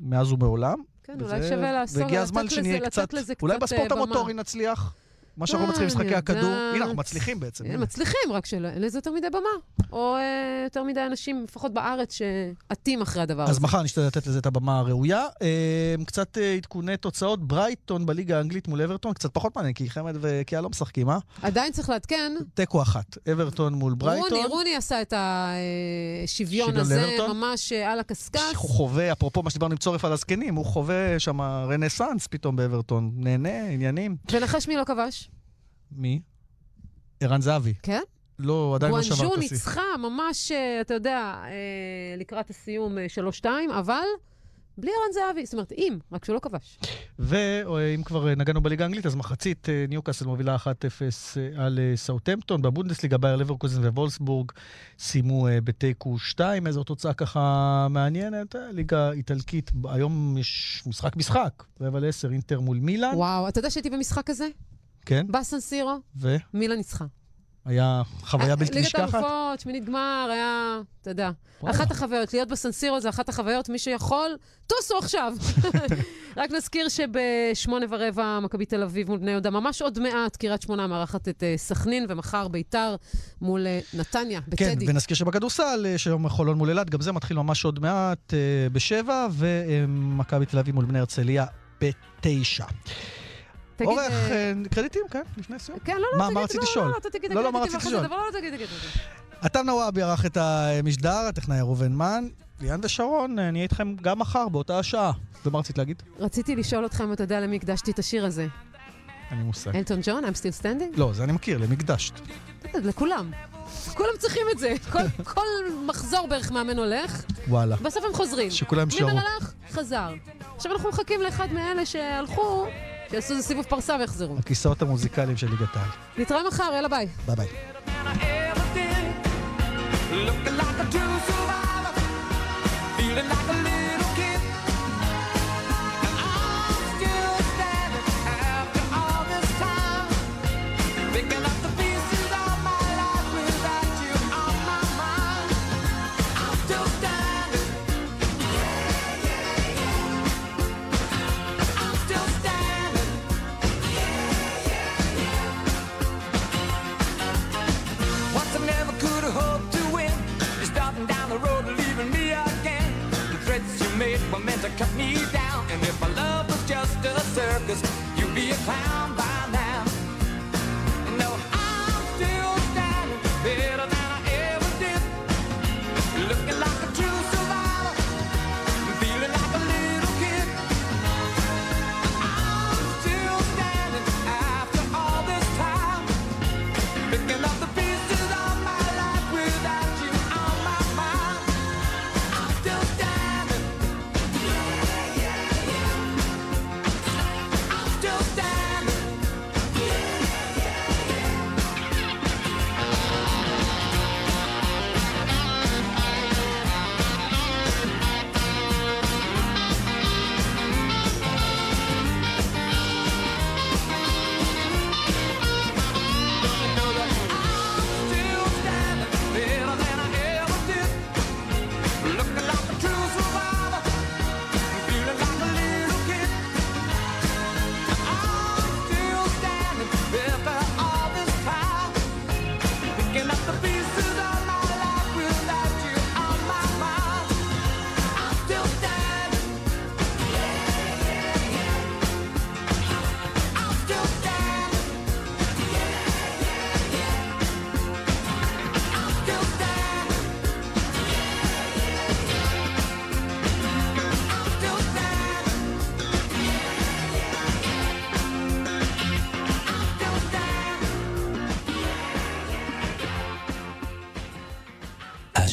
מאז ומעולם. כן, וזה- אולי שווה לעשות, לתת לזה- לתת קצת, לזה אולי קצת, בספורט אה, במה. המוטורי נצליח. מה שאנחנו אה, מצליחים אני משחקי הכדור. הנה, אנחנו מצליחים בעצם. אה. מצליחים, רק שאין לזה יותר מדי במה. או אה, יותר מדי אנשים, לפחות בארץ, שעטים אחרי הדבר הזה. אז מחר נשתדל לתת לזה את הבמה הראויה. אה, קצת אה, עדכוני תוצאות, ברייטון בליגה האנגלית מול אברטון, קצת פחות מעניין, כי חמד וקיאל לא משחקים, אה? עדיין צריך לעדכן. תיקו אחת, אברטון מול ברייטון. רוני, רוני עשה את השוויון שוויון הזה? ממש אה, על הקשקש. הוא חווה, אפרופו מה שדיברנו עם צורף על הזקנים, הוא חווה שם רנסאנס פתאום באברטון. נהנה, עניינים. ונחש מי לא כבש? מי? ערן זהבי. כן? לא, עדיין לא שבר את גואנג'ו השיא. ניצחה ממש, אה, אתה יודע, אה, לקראת הסיום אה, 3-2, אבל בלי ערן זהבי. זאת אומרת, אם, רק שהוא לא כבש. ואם כבר נגענו בליגה האנגלית, אז מחצית אה, ניוקאסל מובילה 1-0 אה, על אה, סאוטהמפטון. בבונדסליגה בייר לברקוזן ווולסבורג סיימו אה, בתיקו 2, איזו תוצאה ככה מעניינת. אה, ליגה איטלקית, היום יש משחק משחק, רבע לעשר, אינטר מול מילאן. וואו, אתה יודע שהייתי במשחק הזה? כן, בסן סירו? והיה מילה ניצחה. חוויה בלתי ליגת נשכחת. האלופות, שמינית גמר, היה, אתה יודע. אחת החוויות, להיות בסנסירו זה אחת החוויות, מי שיכול, טוסו עכשיו. רק נזכיר שבשמונה ורבע מכבי תל אביב מול בני יהודה, ממש עוד מעט, קריית שמונה מארחת את אה, סכנין, ומחר ביתר מול אה, נתניה, כן, בטדי. ונזכיר שבכדורסל, אה, שהיום חולון מול אילת, גם זה מתחיל ממש עוד מעט אה, בשבע, ומכבי תל אביב מול בני הרצליה בתשע. תגיד, עורך, אה, אה, קרדיטים, כן, לפני סיום. כן, לא, לא, מה- תגיד, מה רציתי לא, לשאול? לא, לא, אתה תגיד, לא, לא, מה רציתי לשאול? זה, לא, לא, תגיד, תגיד, תגיד. עטם נוואבי ערך את המשדר, הטכנאי ראובן מן. ליאן ושרון, נהיה איתכם גם מחר באותה השעה. ומה רצית להגיד? רציתי לשאול אותך אם אתה יודע למי הקדשתי את השיר הזה. אין לי מושג. אלטון ג'ון, I'm still standing? לא, זה אני מכיר, למי הקדשת? לכולם. כולם צריכים את זה. כל, כל מחזור בערך מאמן הולך, וואלה. בסוף הם חוזרים. שכולם שרו. מימר הלך, חזר. עכשיו אנחנו מחכים לאחד מאלה שהלכו, שיעשו איזה סיבוב פרסה ויחזרו. הכיסאות המוזיקליים של ליגת העל. נתראה מחר, יאללה ביי. ביי ביי. Looking like a true survivor, feeling like a circus, you'd be a clown by now.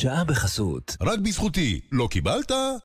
השעה בחסות. רק בזכותי. לא קיבלת?